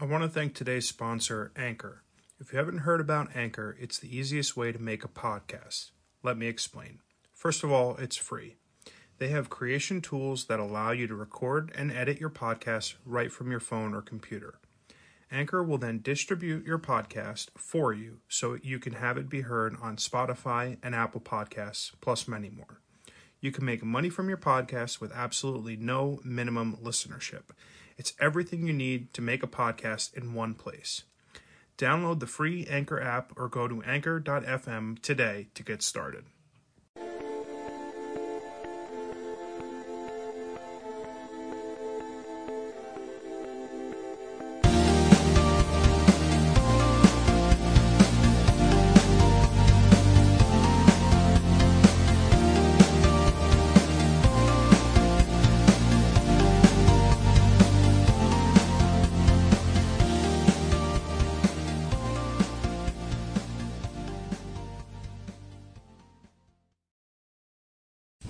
I want to thank today's sponsor, Anchor. If you haven't heard about Anchor, it's the easiest way to make a podcast. Let me explain. First of all, it's free. They have creation tools that allow you to record and edit your podcast right from your phone or computer. Anchor will then distribute your podcast for you so you can have it be heard on Spotify and Apple Podcasts, plus many more. You can make money from your podcast with absolutely no minimum listenership. It's everything you need to make a podcast in one place. Download the free Anchor app or go to anchor.fm today to get started.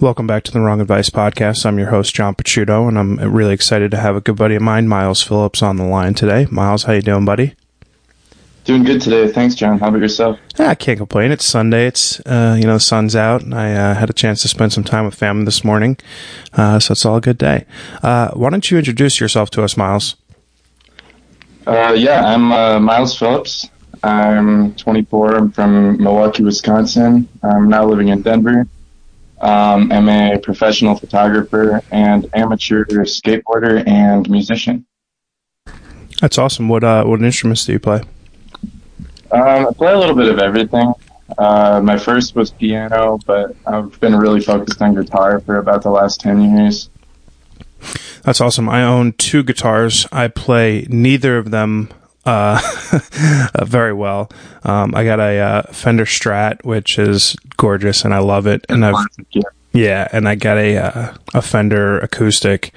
Welcome back to the Wrong Advice Podcast. I'm your host, John Picciuto, and I'm really excited to have a good buddy of mine, Miles Phillips, on the line today. Miles, how you doing, buddy? Doing good today. Thanks, John. How about yourself? Yeah, I can't complain. It's Sunday. It's, uh, you know, the sun's out. I uh, had a chance to spend some time with family this morning, uh, so it's all a good day. Uh, why don't you introduce yourself to us, Miles? Uh, yeah, I'm uh, Miles Phillips. I'm 24. I'm from Milwaukee, Wisconsin. I'm now living in Denver. Um, I'm a professional photographer and amateur skateboarder and musician. That's awesome. What uh, what instruments do you play? Um, I play a little bit of everything. Uh, my first was piano, but I've been really focused on guitar for about the last 10 years. That's awesome. I own two guitars. I play neither of them uh, very well. Um, I got a uh, Fender Strat, which is gorgeous, and I love it. And I've yeah, and I got a uh, a Fender acoustic.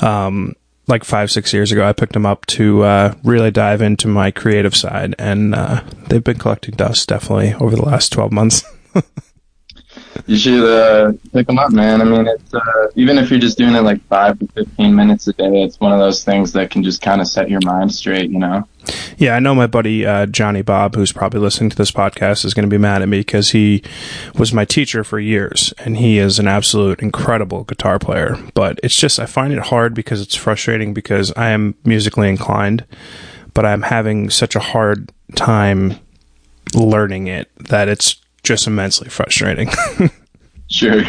Um, like five six years ago, I picked them up to uh, really dive into my creative side, and uh, they've been collecting dust definitely over the last twelve months. you should uh, pick them up, man. I mean, it's uh, even if you're just doing it like five to fifteen minutes a day, it's one of those things that can just kind of set your mind straight, you know. Yeah, I know my buddy uh, Johnny Bob, who's probably listening to this podcast, is going to be mad at me because he was my teacher for years, and he is an absolute incredible guitar player. But it's just I find it hard because it's frustrating because I am musically inclined, but I'm having such a hard time learning it that it's just immensely frustrating. sure.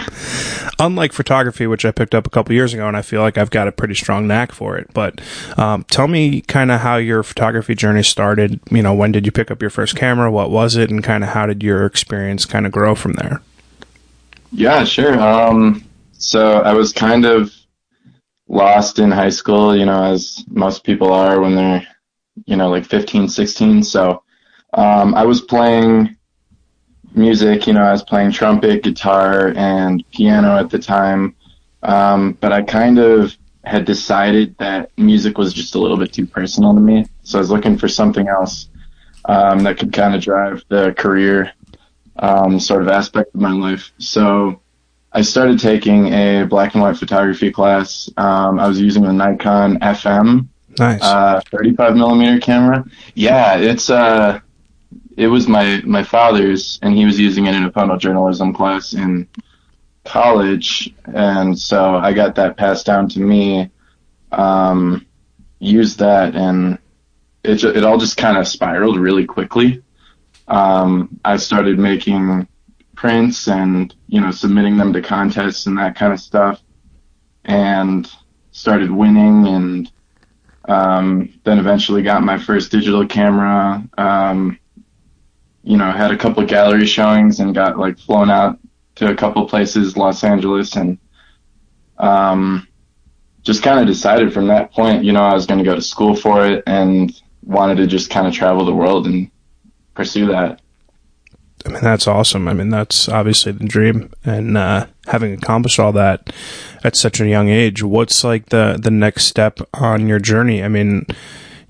Unlike photography, which I picked up a couple years ago, and I feel like I've got a pretty strong knack for it. But um, tell me kind of how your photography journey started. You know, when did you pick up your first camera? What was it? And kind of how did your experience kind of grow from there? Yeah, sure. Um, so I was kind of lost in high school, you know, as most people are when they're, you know, like 15, 16. So um, I was playing music. You know, I was playing trumpet, guitar, and piano at the time. Um, but I kind of had decided that music was just a little bit too personal to me. So I was looking for something else um, that could kind of drive the career um, sort of aspect of my life. So I started taking a black and white photography class. Um, I was using a Nikon FM, nice, uh, 35 millimeter camera. Yeah, it's uh, it was my my father's, and he was using it in a photojournalism class in college, and so I got that passed down to me. Um, used that, and it it all just kind of spiraled really quickly. Um, I started making prints and you know submitting them to contests and that kind of stuff, and started winning and um, then eventually got my first digital camera. Um, you know, had a couple of gallery showings and got like flown out to a couple places, Los Angeles, and um, just kind of decided from that point, you know, I was going to go to school for it and wanted to just kind of travel the world and pursue that. I mean, that's awesome. I mean, that's obviously the dream. And uh, having accomplished all that at such a young age, what's like the the next step on your journey? I mean,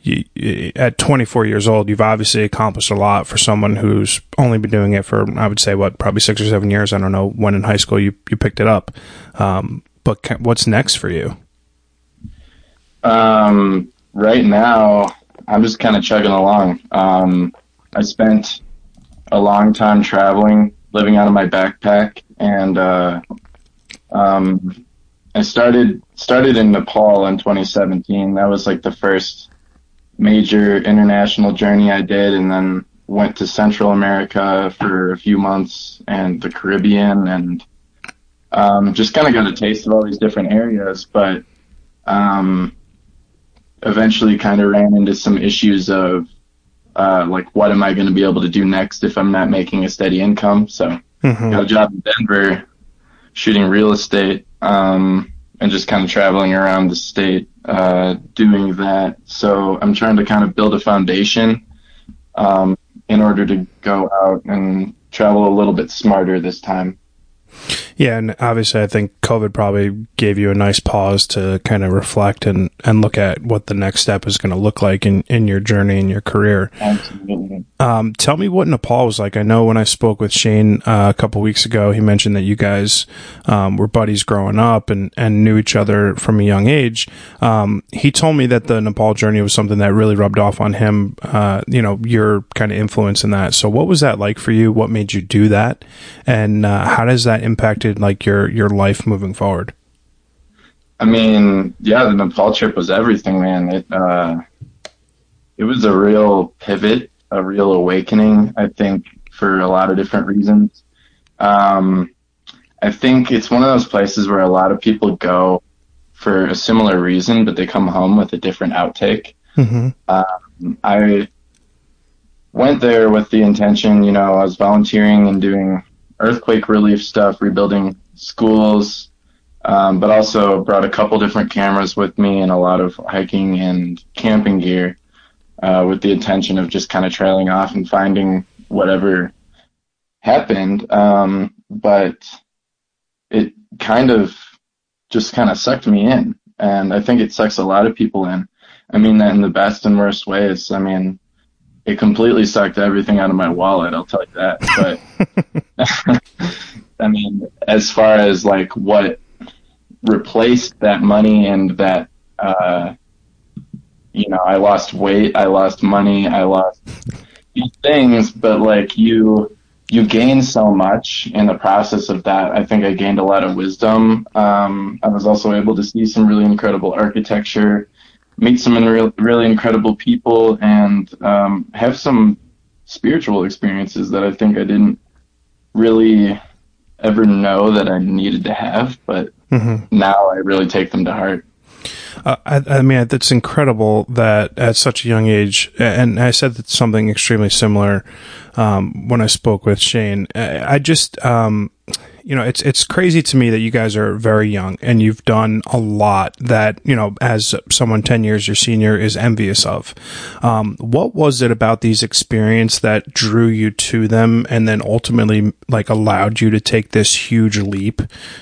you, at 24 years old, you've obviously accomplished a lot for someone who's only been doing it for, I would say, what, probably six or seven years. I don't know when in high school you, you picked it up. Um, but what's next for you? Um, right now, I'm just kind of chugging along. Um, I spent a long time traveling, living out of my backpack, and uh, um, I started started in Nepal in 2017. That was like the first major international journey I did, and then went to Central America for a few months and the Caribbean, and um, just kind of got a taste of all these different areas. But um, eventually, kind of ran into some issues of uh, like, what am I going to be able to do next if I'm not making a steady income? So, mm-hmm. got a job in Denver shooting real estate um, and just kind of traveling around the state uh, doing that. So I'm trying to kind of build a foundation um, in order to go out and travel a little bit smarter this time. Yeah, and obviously, I think COVID probably gave you a nice pause to kind of reflect and, and look at what the next step is going to look like in, in your journey in your career. Absolutely. Um, tell me what Nepal was like. I know when I spoke with Shane uh, a couple weeks ago, he mentioned that you guys um, were buddies growing up and, and knew each other from a young age. Um, he told me that the Nepal journey was something that really rubbed off on him. Uh, you know, your kind of influence in that. So, what was that like for you? What made you do that? And uh, how does that impacted like your your life moving forward? I mean, yeah, the Nepal trip was everything, man. It uh, it was a real pivot a real awakening, I think, for a lot of different reasons. Um, I think it's one of those places where a lot of people go for a similar reason, but they come home with a different outtake. Mm-hmm. Um, I went there with the intention, you know, I was volunteering and doing earthquake relief stuff, rebuilding schools, um, but also brought a couple different cameras with me and a lot of hiking and camping gear uh, with the intention of just kind of trailing off and finding whatever happened. Um, but it kind of just kind of sucked me in. And I think it sucks a lot of people in. I mean that in the best and worst ways. I mean, it completely sucked everything out of my wallet, I'll tell you that. But I mean, as far as like what replaced that money and that uh, you know, I lost weight, I lost money, I lost these things, but like you, you gain so much in the process of that. I think I gained a lot of wisdom. Um, I was also able to see some really incredible architecture, meet some real, really incredible people, and um, have some spiritual experiences that I think I didn't really ever know that I needed to have, but mm-hmm. now I really take them to heart. Uh, I, I, mean, it's incredible that at such a young age, and I said that something extremely similar um, when I spoke with Shane. I, I just, um, you know, it's it's crazy to me that you guys are very young and you've done a lot that you know, as someone ten years your senior is envious of. Um, what was it about these experiences that drew you to them, and then ultimately like allowed you to take this huge leap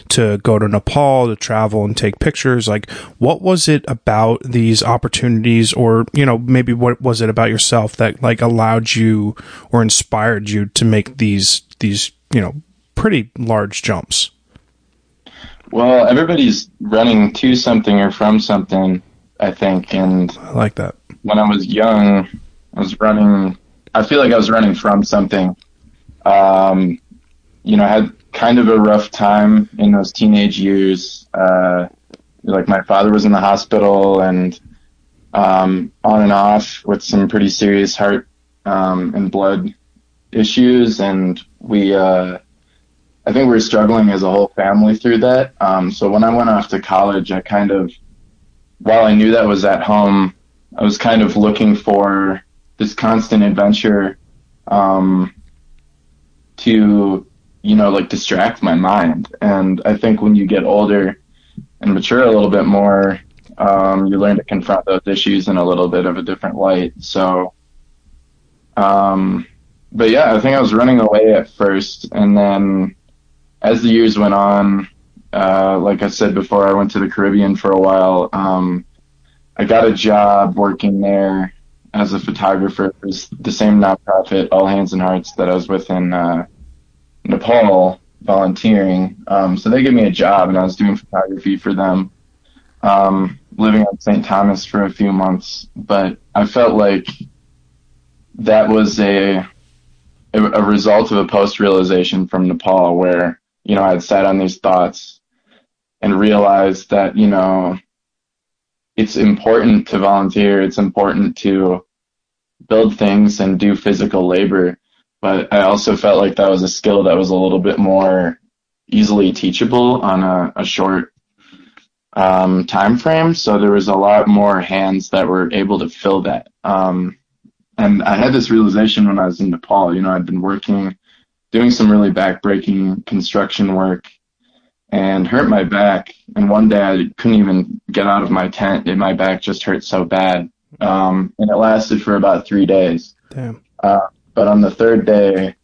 to go to Nepal to travel and take pictures? Like, what was it about these opportunities, or you know, maybe what was it about yourself that like allowed you or inspired you to make these these you know pretty large jumps. Well, everybody's running to something or from something, I think, and I like that. When I was young, I was running. I feel like I was running from something. Um, you know, I had kind of a rough time in those teenage years. Uh, like my father was in the hospital and um, on and off with some pretty serious heart um, and blood issues, and we uh, I think we are struggling as a whole family through that. Um, so when I went off to college, I kind of, while I knew that was at home, I was kind of looking for this constant adventure um, to, you know, like distract my mind. And I think when you get older and mature a little bit more, um, you learn to confront those issues in a little bit of a different light. So, um, but yeah, I think I was running away at first, and then as the years went on, uh, like I said before, I went to the Caribbean for a while. Um, I got a job working there as a photographer for the same nonprofit, All Hands and Hearts, that I was with in uh, Nepal volunteering. Um, so they gave me a job, and I was doing photography for them. Um, living on St. Thomas for a few months, but I felt like that was a a result of a post realization from Nepal where you know I had sat on these thoughts and realized that you know it's important to volunteer, it's important to build things and do physical labor, but I also felt like that was a skill that was a little bit more easily teachable on a, a short um, time frame. So there was a lot more hands that were able to fill that. Um, and I had this realization when I was in Nepal. You know, I'd been working, doing some really backbreaking construction work, and hurt my back. And one day I couldn't even get out of my tent, and my back just hurt so bad. Um, and it lasted for about three days. Damn. Uh, but on the third day,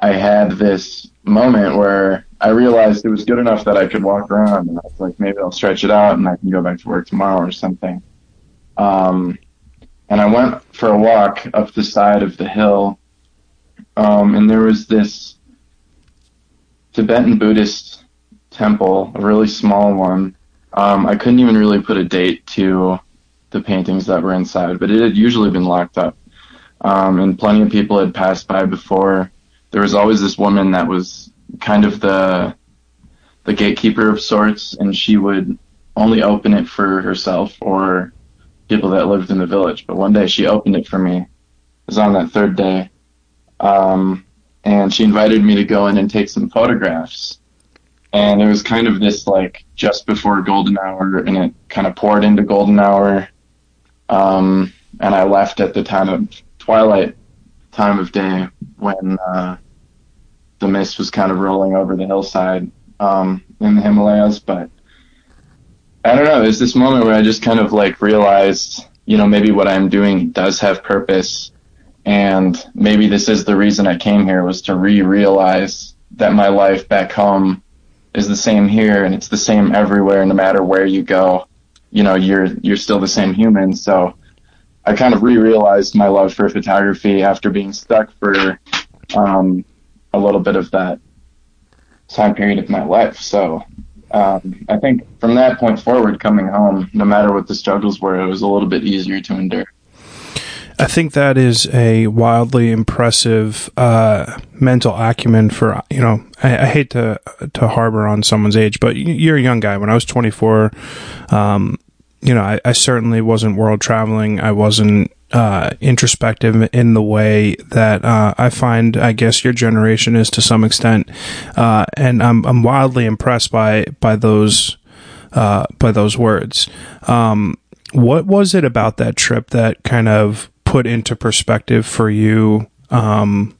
I had this moment where I realized it was good enough that I could walk around, and I was like, maybe I'll stretch it out and I can go back to work tomorrow or something. Um, and I went for a walk up the side of the hill, um, and there was this Tibetan Buddhist temple, a really small one. Um, I couldn't even really put a date to the paintings that were inside, but it had usually been locked up. Um, and plenty of people had passed by before. There was always this woman that was kind of the the gatekeeper of sorts, and she would only open it for herself or people that lived in the village. But one day she opened it for me. It was on that third day, um, and she invited me to go in and take some photographs. And it was kind of this like just before golden hour, and it kind of poured into golden hour. Um, and I left at the time of twilight time of day when uh, the mist was kind of rolling over the hillside um, in the Himalayas. But I don't know. There's this moment where I just kind of like realized, you know, maybe what I'm doing does have purpose, and maybe this is the reason I came here was to re-realize that my life back home is the same here, and it's the same everywhere, no matter where you go. You know, you're you're still the same human. So I kind of re-realized my love for photography after being stuck for um, a little bit of that time period of my life. So um, I think from that point forward, coming home, no matter what the struggles were, it was a little bit easier to endure. I think that is a wildly impressive uh, mental acumen for you know. I, I, hate to to harbor on someone's age, but you're a young guy. When I was 24, um, you know, I, I, certainly wasn't world traveling. I wasn't uh, introspective in the way that uh, I find, I guess, your generation is to some extent, uh, and I'm I'm wildly impressed by by those uh, by those words. Um, what was it about that trip that kind of put into perspective for you? Um,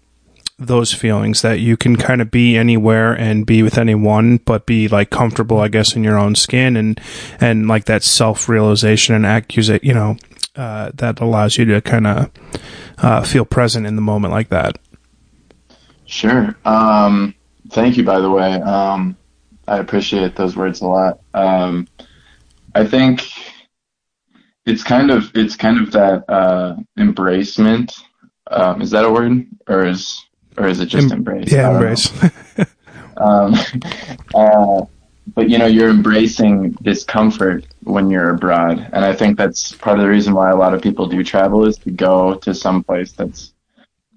those feelings that you can kind of be anywhere and be with anyone, but be like comfortable, I guess, in your own skin and, and like that self realization and accusation, you know, uh, that allows you to kind of uh, feel present in the moment like that. Sure. Um, thank you, by the way. Um, I appreciate those words a lot. Um, I think it's kind of it's kind of that uh, embracement. Um, is that a word, or is or is it just em- embrace? Yeah, embrace. um, uh, but you know, you're embracing discomfort when you're abroad, and I think that's part of the reason why a lot of people do travel is to go to some place that's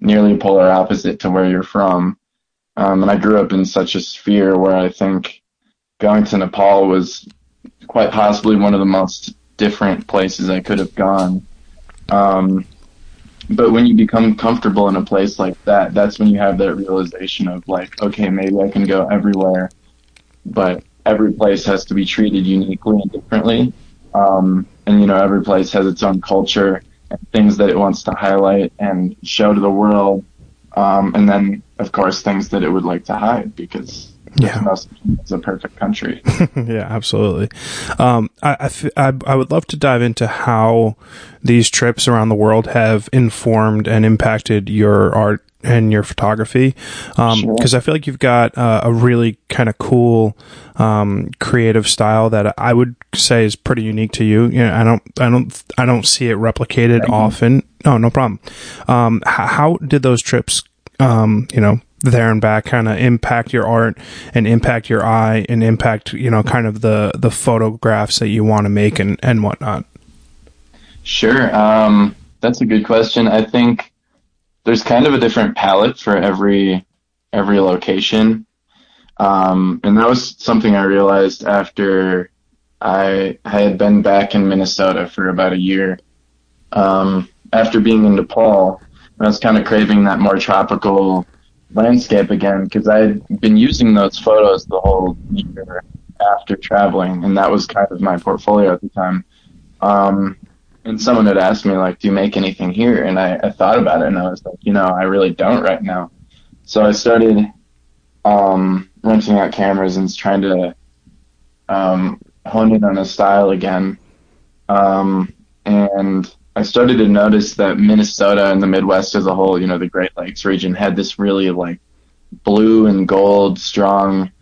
nearly polar opposite to where you're from. Um, and I grew up in such a sphere where I think going to Nepal was quite possibly one of the most different places I could have gone. Um, but when you become comfortable in a place like that, that's when you have that realization of like, okay, maybe I can go everywhere, but every place has to be treated uniquely and differently. Um, and you know, every place has its own culture and things that it wants to highlight and show to the world. Um, and then, of course, things that it would like to hide because yeah. it's a perfect country. yeah, absolutely. Um, I, I, I would love to dive into how these trips around the world have informed and impacted your art and your photography because um, sure. I feel like you've got uh, a really kind of cool um, creative style that I would say is pretty unique to you. You know, I don't I don't I don't see it replicated often. No, no problem. Um, how, how, did those trips um, you know there and back kind of impact your art and impact your eye and impact you know kind of the the photographs that you want to make and and whatnot Sure. Um, that's a good question. I think there's kind of a different palette for every every location, um, and that was something I realized after I, I had been back in Minnesota for about a year. Um, after being in Nepal, I was kind of craving that more tropical landscape again because I had been using those photos the whole year after traveling, and that was kind of my portfolio at the time. Um, and someone had asked me like, "Do you make anything here?" And I, I thought about it, and I was like, you know, I really don't right now. So I started um, renting out cameras and trying to um, hone in on a style again. Um, and I started to notice that Minnesota and the Midwest as a whole, you know, the Great Lakes region had this really like blue and gold strong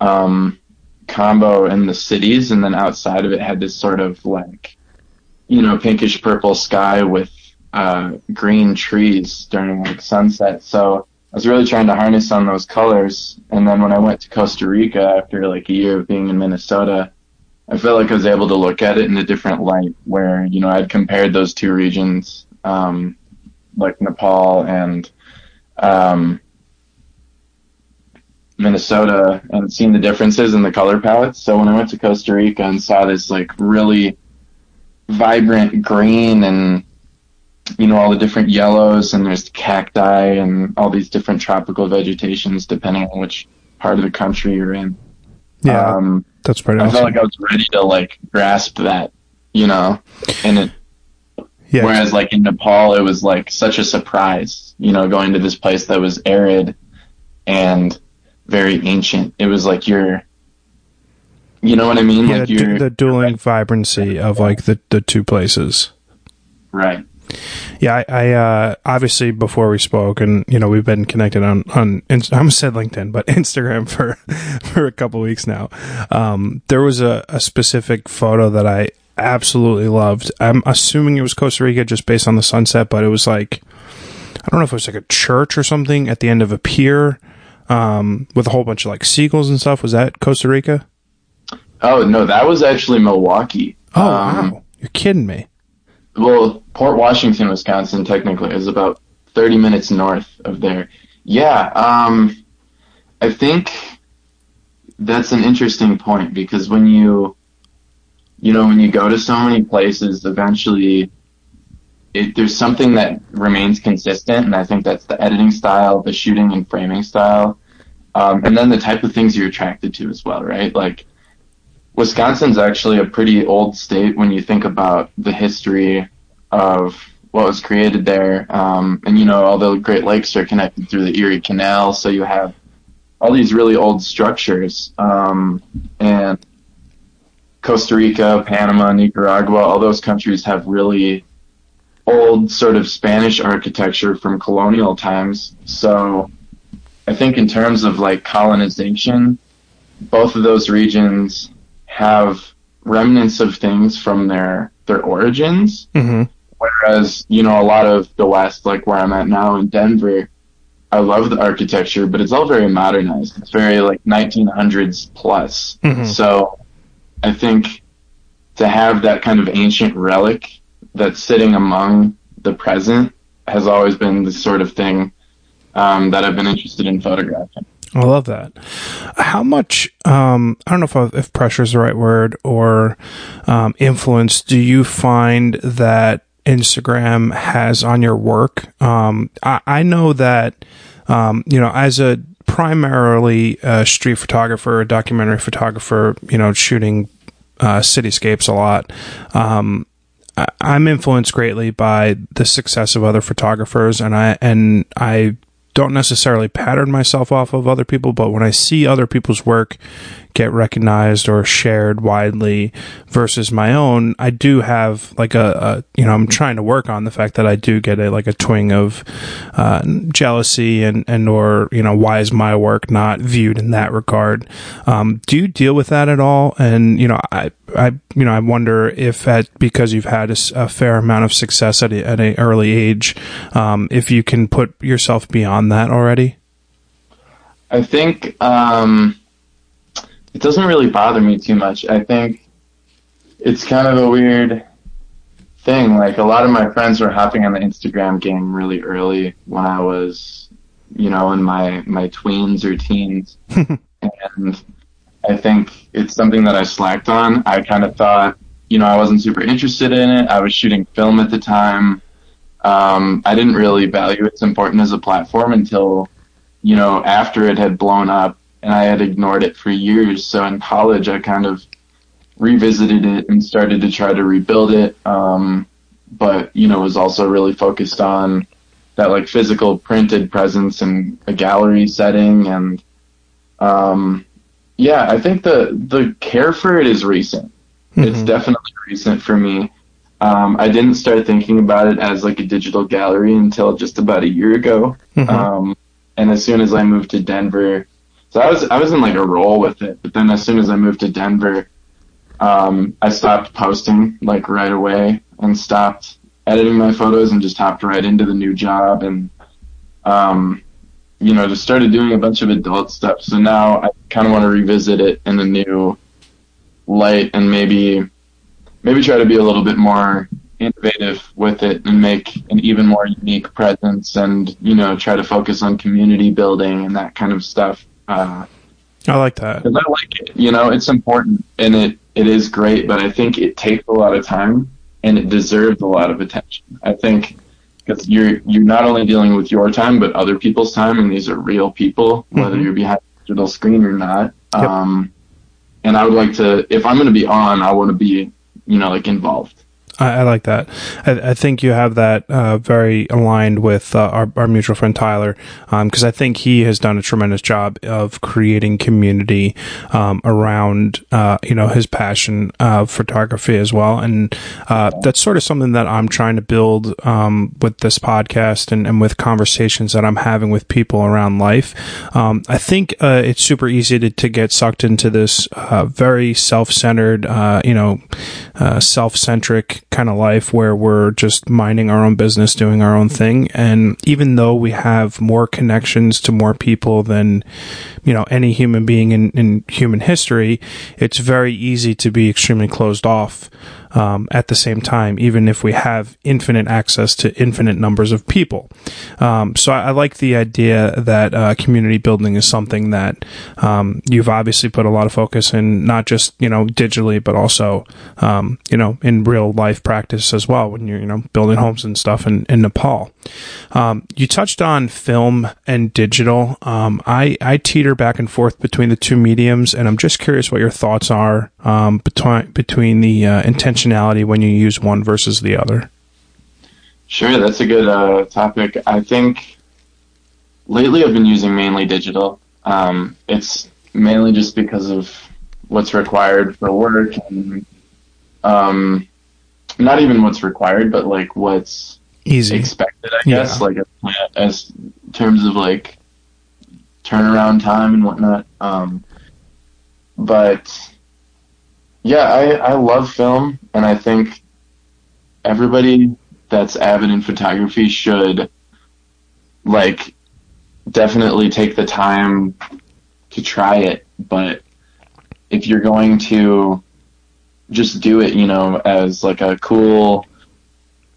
um, combo in the cities, and then outside of it had this sort of like, you know, pinkish purple sky with uh, green trees during like sunset. So I was really trying to harness on those colors. And then when I went to Costa Rica after like a year of being in Minnesota, I felt like I was able to look at it in a different light where, you know, I'd compared those two regions, um, like Nepal and, um, Minnesota and seen the differences in the color palettes. So when I went to Costa Rica and saw this like really vibrant green and you know all the different yellows and there's cacti and all these different tropical vegetations depending on which part of the country you're in. yeah Um, that's pretty I awesome felt like I was ready to like grasp that, you know, and it. yeah Whereas like in Nepal, it was like such a surprise, you know, going to this place that was arid and very ancient. It was like you're, you know what I mean? yeah like the, you're the dueling vibrancy of like the the two places right. Yeah, I, I uh, obviously before we spoke, and you know we've been connected on on I almost said LinkedIn, but Instagram for for a couple weeks now. Um, there was a, a specific photo that I absolutely loved. I'm assuming it was Costa Rica just based on the sunset, but it was like I don't know if it was like a church or something at the end of a pier um, with a whole bunch of like seagulls and stuff. Was that Costa Rica? Oh no, that was actually Milwaukee. Oh Um, wow, you're kidding me. Well, Port Washington, Wisconsin, technically is about 30 minutes north of there. Yeah, um, I think that's an interesting point because when you, you know, when you go to so many places, eventually it, there's something that remains consistent, and I think that's the editing style, the shooting and framing style, um, and then the type of things you're attracted to as well, right? Like, Wisconsin's actually a pretty old state when you think about the history of what was created there. Um, and you know, all the Great Lakes are connected through the Erie Canal, so you have all these really old structures. Um, and Costa Rica, Panama, Nicaragua, all those countries have really old sort of Spanish architecture from colonial times. So I think in terms of like colonization, both of those regions have remnants of things from their their origins. hmm Whereas, you know, a lot of the West, like where I'm at now in Denver, I love the architecture, but it's all very modernized. It's very like 1900s plus. Mhm. So I think to have that kind of ancient relic that's sitting among the present has always been the sort of thing um, that I've been interested in photographing. I love that. How much, um, I don't know if, if pressure is the right word or um, influence do you find that Instagram has on your work? Um, I, I know that, um, you know, as a primarily a street photographer, a documentary photographer, you know, shooting uh, cityscapes a lot. Um, I'm influenced greatly by the success of other photographers, and I and I don't necessarily pattern myself off of other people, but when I see other people's work get recognized or shared widely versus my own, I do have like a, a you know, I'm trying to work on the fact that I do get a like a twing of uh, jealousy and and or you know, why is my work not viewed in that regard? Um, do you deal with that at all? And you know, I I you know, I wonder if at because you've had a fair amount of success at a, at an early age, um, if you can put yourself beyond that already. I think um, it doesn't really bother me too much. I think it's kind of a weird thing. Like a lot of my friends were hopping on the Instagram game really early when I was, you know, in my my tweens or teens, and I think it's something that I slacked on. I kind of thought, you know, I wasn't super interested in it. I was shooting film at the time. Um, I didn't really value its importance as a platform until, you know, after it had blown up and I had ignored it for years. So in college, I kind of revisited it and started to try to rebuild it. Um, but, you know, was also really focused on that like physical printed presence and a gallery setting. And, um, yeah, I think the, the care for it is recent. Mm-hmm. It's definitely recent for me. Um, I didn't start thinking about it as like a digital gallery until just about a year ago. Mm-hmm. Um, and as soon as I moved to Denver, so I was I was in like a role with it, but then as soon as I moved to Denver, um, I stopped posting like right away and stopped editing my photos and just hopped right into the new job and um, you know just started doing a bunch of adult stuff. So now I kind of want to revisit it in a new light and maybe maybe try to be a little bit more innovative with it and make an even more unique presence and you know try to focus on community building and that kind of stuff uh, i like that i like it you know it's important and it it is great but i think it takes a lot of time and it deserves a lot of attention i think because you're you're not only dealing with your time but other people's time and these are real people mm-hmm. whether you're behind a digital screen or not yep. um, and i would like to if i'm going to be on i want to be you know, like involved. I, I like that. I, I, think you have that uh, very aligned with uh, our, our mutual friend Tyler, because um, I think he has done a tremendous job of creating community um, around uh, you know his passion of photography as well, and uh, that's sort of something that I'm trying to build um, with this podcast and, and, with conversations that I'm having with people around life. Um, I think uh, it's super easy to, to get sucked into this uh, very self-centered, you know, self-centric kind of life where we're just minding our own business, doing our own thing. And even though we have more connections to more people than, you know, any human being in, in human history, it's very easy to be extremely closed off um, at the same time, even if we have infinite access to infinite numbers of people. Um, so I, I, like the idea that uh, community building is something that um, you've obviously put a lot of focus in, not just you know digitally, but also um, you know in real life practice as well when you're you know building homes and stuff in, in Nepal. Um, you touched on film and digital. Um, I I teeter back and forth between the two mediums, and I'm just curious what your thoughts are between between the uh, intention functionality when you use one versus the other? Sure, that's a good uh, topic. I think lately I've been using mainly digital. Um, it's mainly just because of what's required for work and um, not even what's required, but like what's easy expected, I guess, yeah. like as, as terms of like turnaround time and whatnot. Um, but yeah, I, I love film, and I think everybody that's avid in photography should, like, definitely take the time to try it. But if you're going to just do it, you know, as like a cool,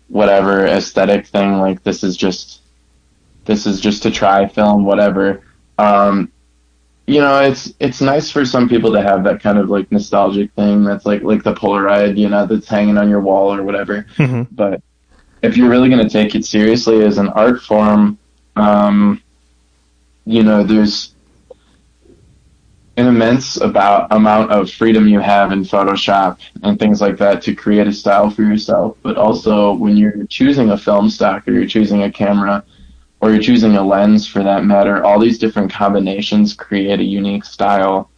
whatever aesthetic thing, like this is just, this is just to try film, whatever. Um, you know, it's it's nice for some people to have that kind of like nostalgic thing that's like like the Polaroid, you know, that's hanging on your wall or whatever. Mm-hmm. But if you're really going to take it seriously as an art form, um, you know, there's an immense about amount of freedom you have in Photoshop and things like that to create a style for yourself. But also when you're choosing a film stock or you're choosing a camera, or you're choosing a lens for that matter, all these different combinations create a unique style.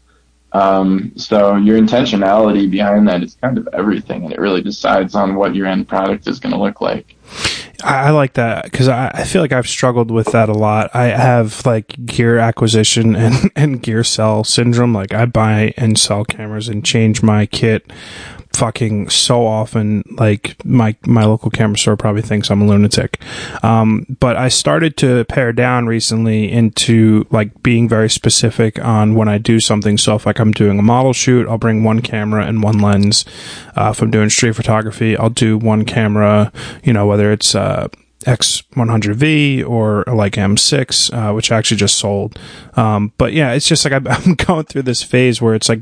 Um, so your intentionality behind that is kind of everything, and it really decides on what your end product is going to look like. I, like that because I, I, feel like I've struggled with that a lot. I have like gear acquisition and, and gear sell syndrome. Like I buy and sell cameras and change my kit fucking so often like my my local camera store probably thinks I'm a lunatic. Um, but I started to pare down recently into like being very specific on when I do something. So if like I'm doing a model shoot, I'll bring one camera and one lens. Uh, if I'm doing street photography, I'll do one camera, you know, whether it's uh X100V or like M6, uh, which I actually just sold. Um, but yeah, it's just like I'm going through this phase where it's like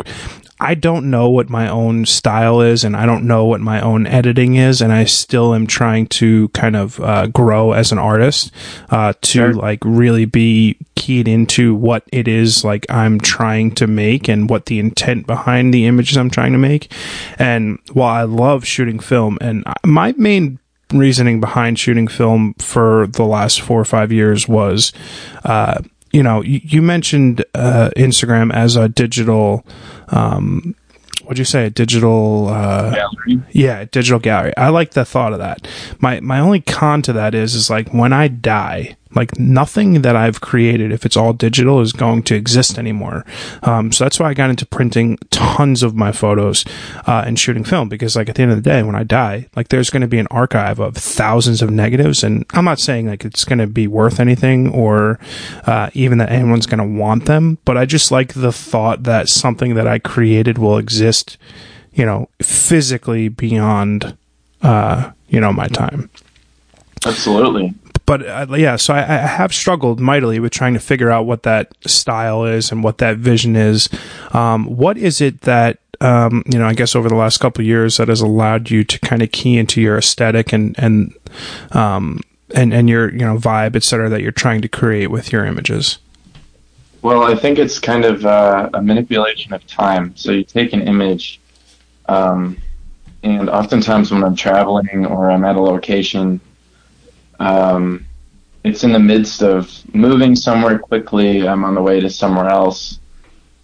I don't know what my own style is and I don't know what my own editing is. And I still am trying to kind of uh, grow as an artist uh, to sure. like really be keyed into what it is like I'm trying to make and what the intent behind the images I'm trying to make. And while I love shooting film and my main reasoning behind shooting film for the last four or five years was, uh, you know, you, you mentioned uh, Instagram as a digital. Um, what'd you say? A digital uh, gallery. Yeah, digital gallery. I like the thought of that. My my only con to that is is like when I die, like nothing that I've created, if it's all digital, is going to exist anymore. Um, so that's why I got into printing tons of my photos uh, and shooting film because, like, at the end of the day, when I die, like, there's going to be an archive of thousands of negatives, and I'm not saying like it's going to be worth anything or uh, even that anyone's going to want them, but I just like the thought that something that I created will exist, you know, physically beyond, uh, you know, my time. Absolutely but uh, yeah, so I, I, have struggled mightily with trying to figure out what that style is and what that vision is. Um, what is it that um, you know? I guess over the last couple years that has allowed you to kind of key into your aesthetic and and um, and and your you know vibe, et cetera, that you're trying to create with your images. Well, I think it's kind of uh, a manipulation of time. So you take an image, um, and oftentimes when I'm traveling or I'm at a location um, it's in the midst of moving somewhere quickly. I'm on the way to somewhere else.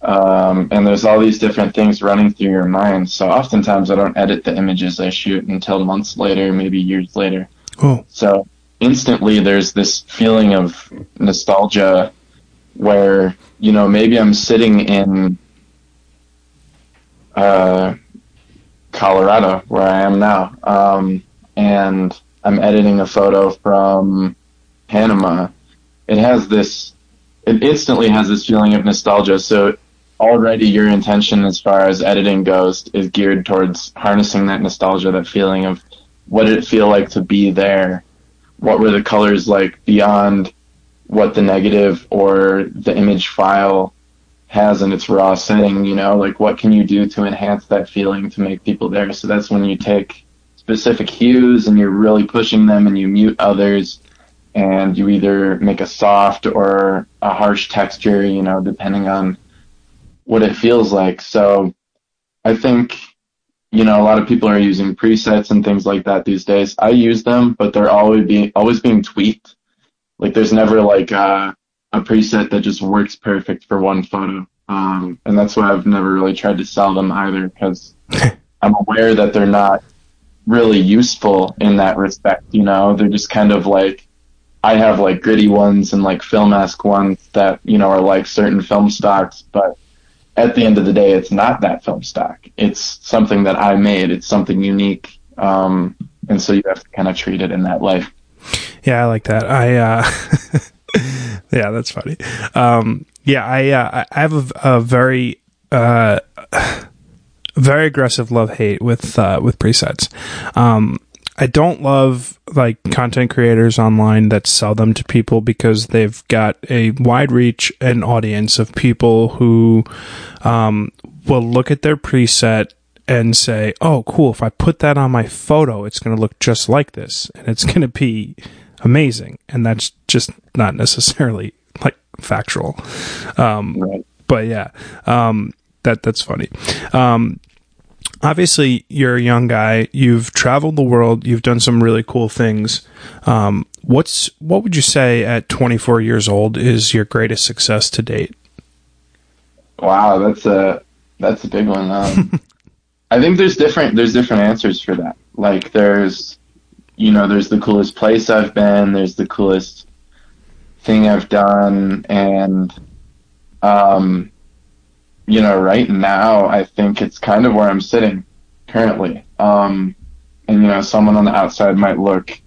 Um, and there's all these different things running through your mind. So oftentimes I don't edit the images I shoot until months later, maybe years later. Oh. So instantly there's this feeling of nostalgia where, you know, maybe I'm sitting in uh, Colorado where I am now. Um, and I'm editing a photo from Panama, it has this, it instantly has this feeling of nostalgia. So already your intention as far as editing goes is geared towards harnessing that nostalgia, that feeling of what did it feel like to be there? What were the colors like beyond what the negative or the image file has in its raw setting, you know, like what can you do to enhance that feeling to make people there? So that's when you take specific hues and you're really pushing them and you mute others and you either make a soft or a harsh texture, you know, depending on what it feels like. So I think, you know, a lot of people are using presets and things like that these days. I use them, but they're always being, always being tweaked. Like there's never like a, a preset that just works perfect for one photo. Um, and that's why I've never really tried to sell them either because I'm aware that they're not really useful in that respect. You know, they're just kind of like I have like gritty ones and like film filmask ones that you know are like certain film stocks, but at the end of the day, it's not that film stock. It's something that I made. It's something unique, um, and so you have to kind of treat it in that light. Yeah, I like that. I uh, yeah, that's funny. Um, yeah, I uh, I have a, a very uh, very aggressive love hate with uh, with presets. Um, I don't love like content creators online that sell them to people because they've got a wide reach and audience of people who um, will look at their preset and say, "Oh, cool! If I put that on my photo, it's going to look just like this, and it's going to be amazing." And that's just not necessarily like factual. Um, right. But yeah, um, that that's funny. Um, obviously, you're a young guy. You've traveled the world. You've done some really cool things. Um, what's what would you say at 24 years old is your greatest success to date? Wow, that's a that's a big one. Um, I think there's different there's different answers for that. Like there's you know there's the coolest place I've been. There's the coolest thing I've done, and um, you know, right now, I think it's kind of where I'm sitting currently. Um, and you know, someone on the outside might look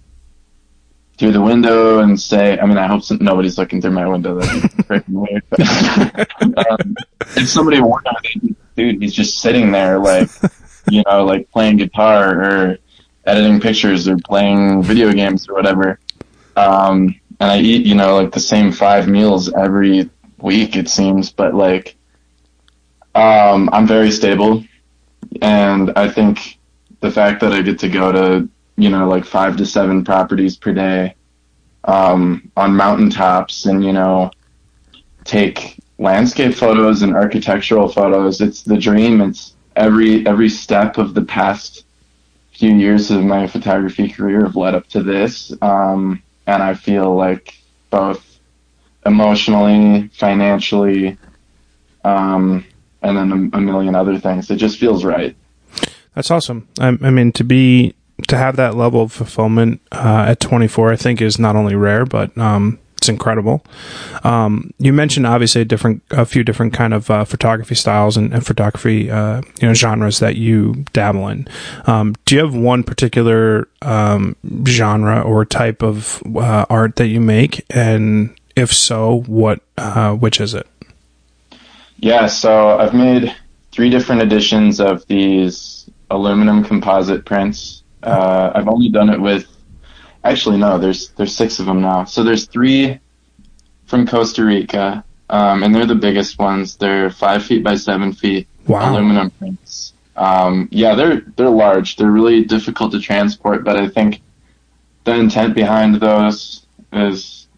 through the window and say, I mean, I hope some, nobody's looking through my window. That'd be freaking weird. But, um, if somebody were, dude, he's just sitting there, like, you know, like playing guitar or editing pictures or playing video games or whatever. Um, and I eat, you know, like the same five meals every week, it seems, but like, um, I'm very stable. And I think the fact that I get to go to, you know, like five to seven properties per day, um, on mountaintops and, you know, take landscape photos and architectural photos. It's the dream. It's every, every step of the past few years of my photography career have led up to this. Um, and I feel like both emotionally, financially, um, and then a, a, million other things. It just feels right. That's awesome. I, I mean, to be to have that level of fulfillment uh, at 24, I think is not only rare, but um, it's incredible. Um, you mentioned obviously a different, a few different kind of uh, photography styles and, and photography, uh, you know, genres that you dabble in. Um, do you have one particular um, genre or type of uh, art that you make, and if so, what, uh, which is it? Yeah, so I've made three different editions of these aluminum composite prints. Uh, I've only done it with Actually, no. There's there's six of them now. So there's three from Costa Rica, um, and they're the biggest ones. They're five feet by seven feet wow. aluminum prints. Um, yeah, they're they're large. They're really difficult to transport, but I think the intent behind those is,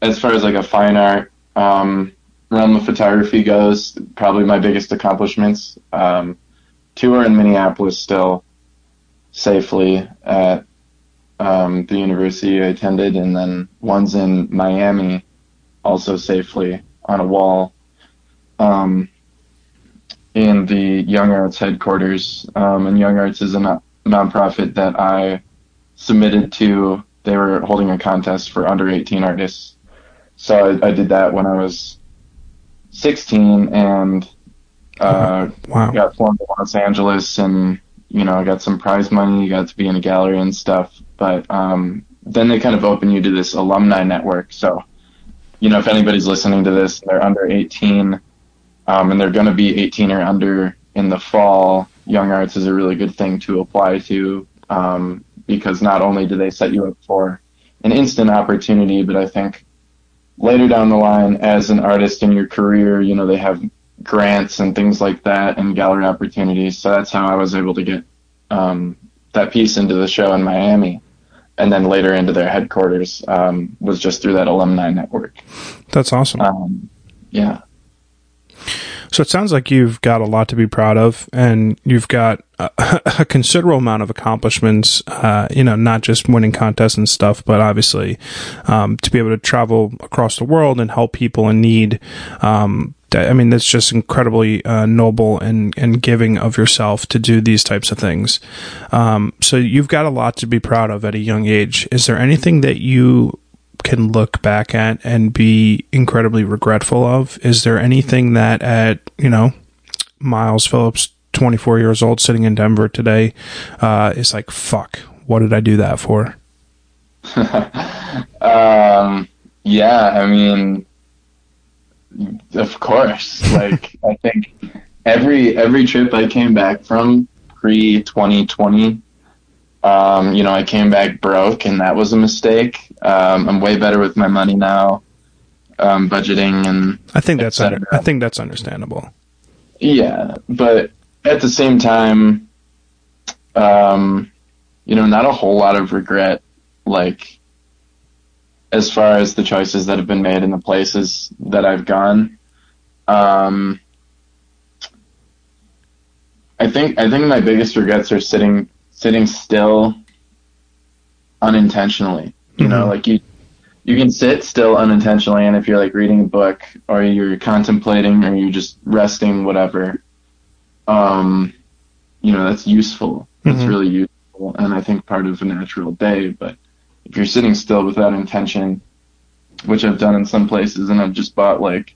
as far as like a fine art um, realm of photography goes, probably my biggest accomplishments. Um, two are in Minneapolis still, safely at um, the university I attended, and then one's in Miami, also safely on a wall. Um, in the Young Arts headquarters, um, and Young Arts is a non- nonprofit that I submitted to. They were holding a contest for under 18 artists, so I, I did that when I was 16, and uh, wow. got flown to Los Angeles, and you know, I got some prize money, got to be in a gallery and stuff. But um, then they kind of open you to this alumni network. So, you know, if anybody's listening to this, they're under 18, um, and they're going to be 18 or under in the fall. Young Arts is a really good thing to apply to um, because not only do they set you up for an instant opportunity, but I think later down the line, as an artist in your career, you know, they have grants and things like that and gallery opportunities. So that's how I was able to get um, that piece into the show in Miami and then later into their headquarters um, was just through that alumni network. That's awesome. Um, yeah. So it sounds like you've got a lot to be proud of, and you've got a, a considerable amount of accomplishments. Uh, you know, not just winning contests and stuff, but obviously um, to be able to travel across the world and help people in need. Um, I mean, that's just incredibly uh, noble and, and giving of yourself to do these types of things. Um, so you've got a lot to be proud of at a young age. Is there anything that you can look back at and be incredibly regretful of? Is there anything that at, you know, Miles Phillips, 24 years old, sitting in Denver today, uh, is like, fuck, what did I do that for? um, yeah, I mean, of course. Like I think every every trip I came back from pre 2020, um, you know, I came back broke, and that was a mistake. Um, I'm way better with my money now, um, budgeting and. I think that's under, I think that's understandable. Yeah, but at the same time, um, you know, not a whole lot of regret. Like as far as the choices that have been made in the places that I've gone. Um, I think I think my biggest regrets are sitting sitting still unintentionally. You mm-hmm. know, like you you can sit still unintentionally and if you're like reading a book or you're contemplating or you're just resting, whatever, um, you know, that's useful. That's mm-hmm. really useful and I think part of a natural day, but if you're sitting still without intention, which I've done in some places, and I've just bought like,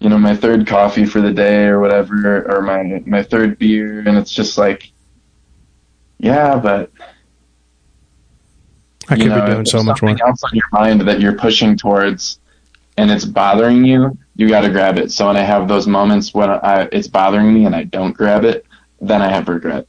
you know, my third coffee for the day or whatever, or my my third beer, and it's just like, yeah, but I could know, be doing so much more. something else on your mind that you're pushing towards and it's bothering you, you got to grab it. So when I have those moments when I, it's bothering me and I don't grab it, then I have regret.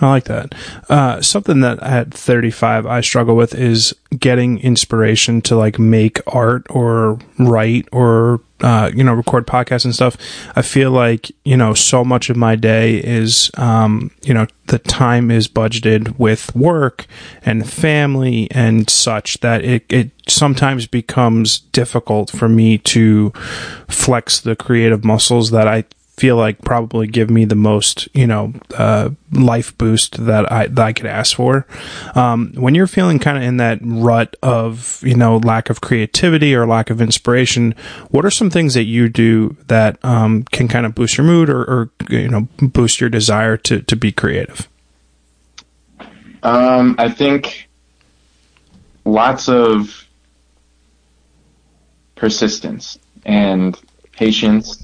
I like that. Uh, something that at 35 I struggle with is getting inspiration to like make art or write or uh, you know record podcasts and stuff. I feel like you know so much of my day is um, you know the time is budgeted with work and family and such that it it sometimes becomes difficult for me to flex the creative muscles that I feel like probably give me the most, you know, uh, life boost that I that I could ask for. Um, when you're feeling kind of in that rut of, you know, lack of creativity or lack of inspiration, what are some things that you do that um, can kind of boost your mood or, or you know boost your desire to to be creative? Um, I think lots of persistence and patience.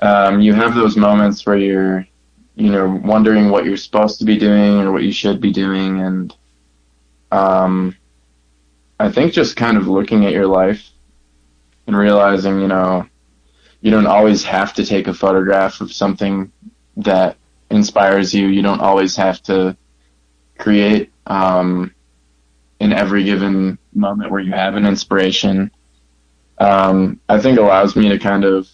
Um, you have those moments where you're, you know, wondering what you're supposed to be doing or what you should be doing, and um, I think just kind of looking at your life and realizing, you know, you don't always have to take a photograph of something that inspires you. You don't always have to create um, in every given moment where you have an inspiration. Um, I think allows me to kind of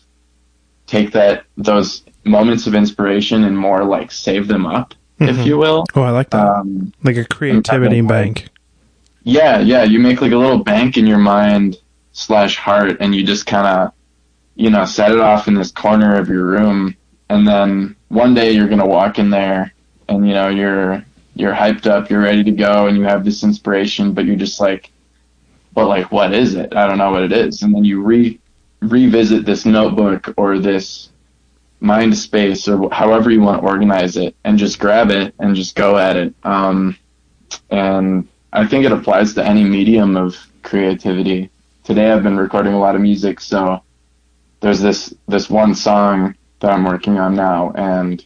take that those moments of inspiration and more like save them up, Mhm. if you will. Oh, I like that. Um, like a creativity like- bank. yeah, yeah, you make like a little bank in your mind slash heart, and you just kind of, you know, set it off in this corner of your room, and then one day you're gonna walk in there, and you know you're you're hyped up, you're ready to go, and you have this inspiration, but you're just like, but like, what is it? I don't know what it is, and then you re revisit this notebook or this mind space or however you want to organize it, and just grab it and just go at it. Um, and I think it applies to any medium of creativity. Today I've been recording a lot of music, so there's this this one song that I'm working on now, and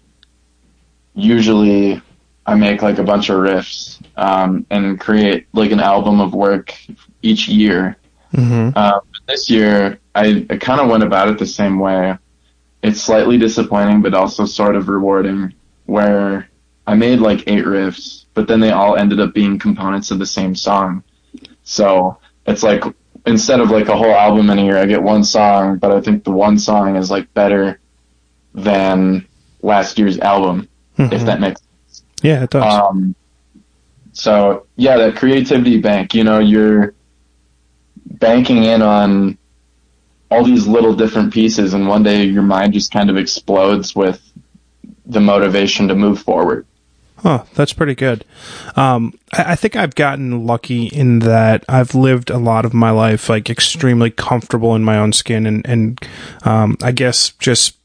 usually I make like a bunch of riffs um, and create like an album of work each year. hmm Um, this year, I, I kind of went about it the same way. It's slightly disappointing, but also sort of rewarding. Where I made like eight riffs, but then they all ended up being components of the same song. So it's like instead of like a whole album in a year, I get one song, but I think the one song is like better than last year's album, if that makes sense. yeah, it does. um, so yeah, that creativity bank, you know, you're banking in on all these little different pieces and one day your mind just kind of explodes with the motivation to move forward. Huh, that's pretty good. Um, I, I think I've gotten lucky in that I've lived a lot of my life like extremely comfortable in my own skin, and and um, I guess just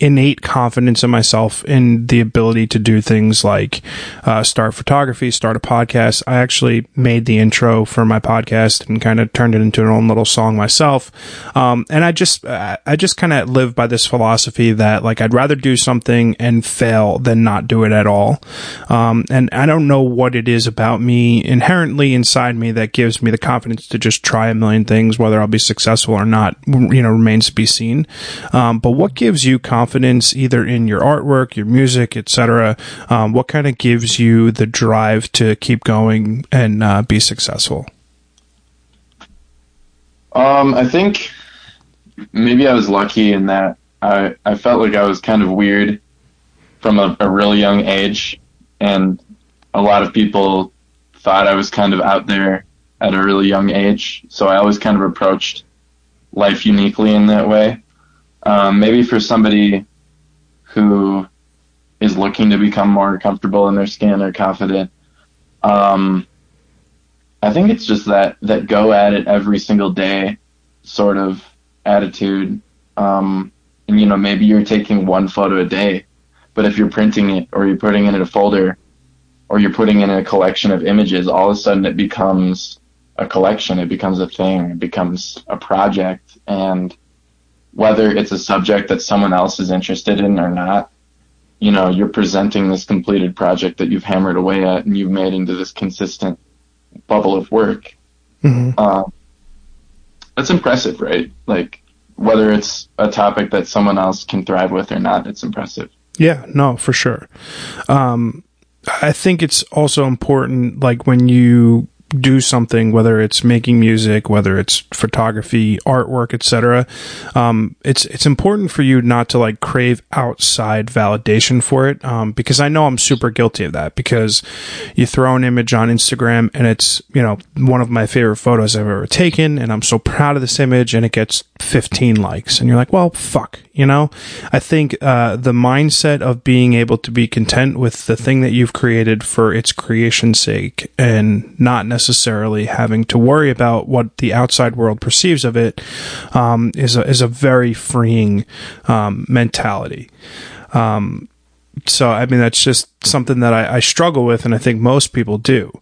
innate confidence in myself in the ability to do things like uh, start photography, start a podcast. I actually made the intro for my podcast and kind of turned it into an own little song myself. Um, and I just, uh, I just kind of live by this philosophy that like I'd rather do something and fail than not do it at all. Um, and I don't know what it is about me inherently inside me that gives me the confidence to just try a million things, whether I'll be successful or not, you know, remains to be seen. Um, but what gives you confidence either in your artwork, your music, etc.? Um, what kind of gives you the drive to keep going and uh, be successful? Um, I think maybe I was lucky in that I, I felt like I was kind of weird from a, a really young age, and a lot of people thought I was kind of out there at a really young age. So I always kind of approached life uniquely in that way. Um, maybe for somebody who is looking to become more comfortable in their skin or confident, um, I think it's just that that go at it every single day sort of attitude. Um, and you know, maybe you're taking one photo a day, but if you're printing it or you're putting it in a folder or you're putting in a collection of images, all of a sudden it becomes a collection. It becomes a thing. It becomes a project. And whether it's a subject that someone else is interested in or not, you know, you're presenting this completed project that you've hammered away at and you've made into this consistent bubble of work. Mm-hmm. Uh, that's impressive, right? Like, whether it's a topic that someone else can thrive with or not, it's impressive. Yeah, no, for sure. Um, I think it's also important, like when you do something, whether it's making music, whether it's photography, artwork, etc. Um, it's it's important for you not to like crave outside validation for it, um, because I know I'm super guilty of that. Because you throw an image on Instagram and it's you know one of my favorite photos I've ever taken, and I'm so proud of this image, and it gets 15 likes, and you're like, well, fuck, you know. I think uh, the mindset of being able to be content with the thing that you've created for its creation's sake, and not necessarily necessarily having to worry about what the outside world perceives of it um, is a, is a very freeing um, mentality. Um, so I mean that's just something that I, I, struggle with, and I think most people do.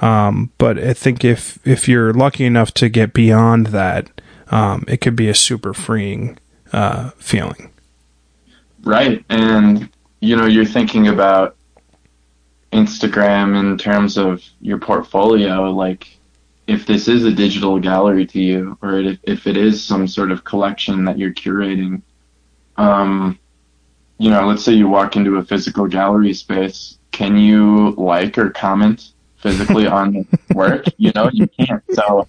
Um, but I think if if you're lucky enough to get beyond that, um, it could be a super freeing uh, feeling. Right, and you know you're thinking about Instagram in terms of your portfolio, like if this is a digital gallery to you, or if, if it is some sort of collection that you're curating, um, you know, let's say you walk into a physical gallery space, can you like or comment physically on work? You know, you can't. So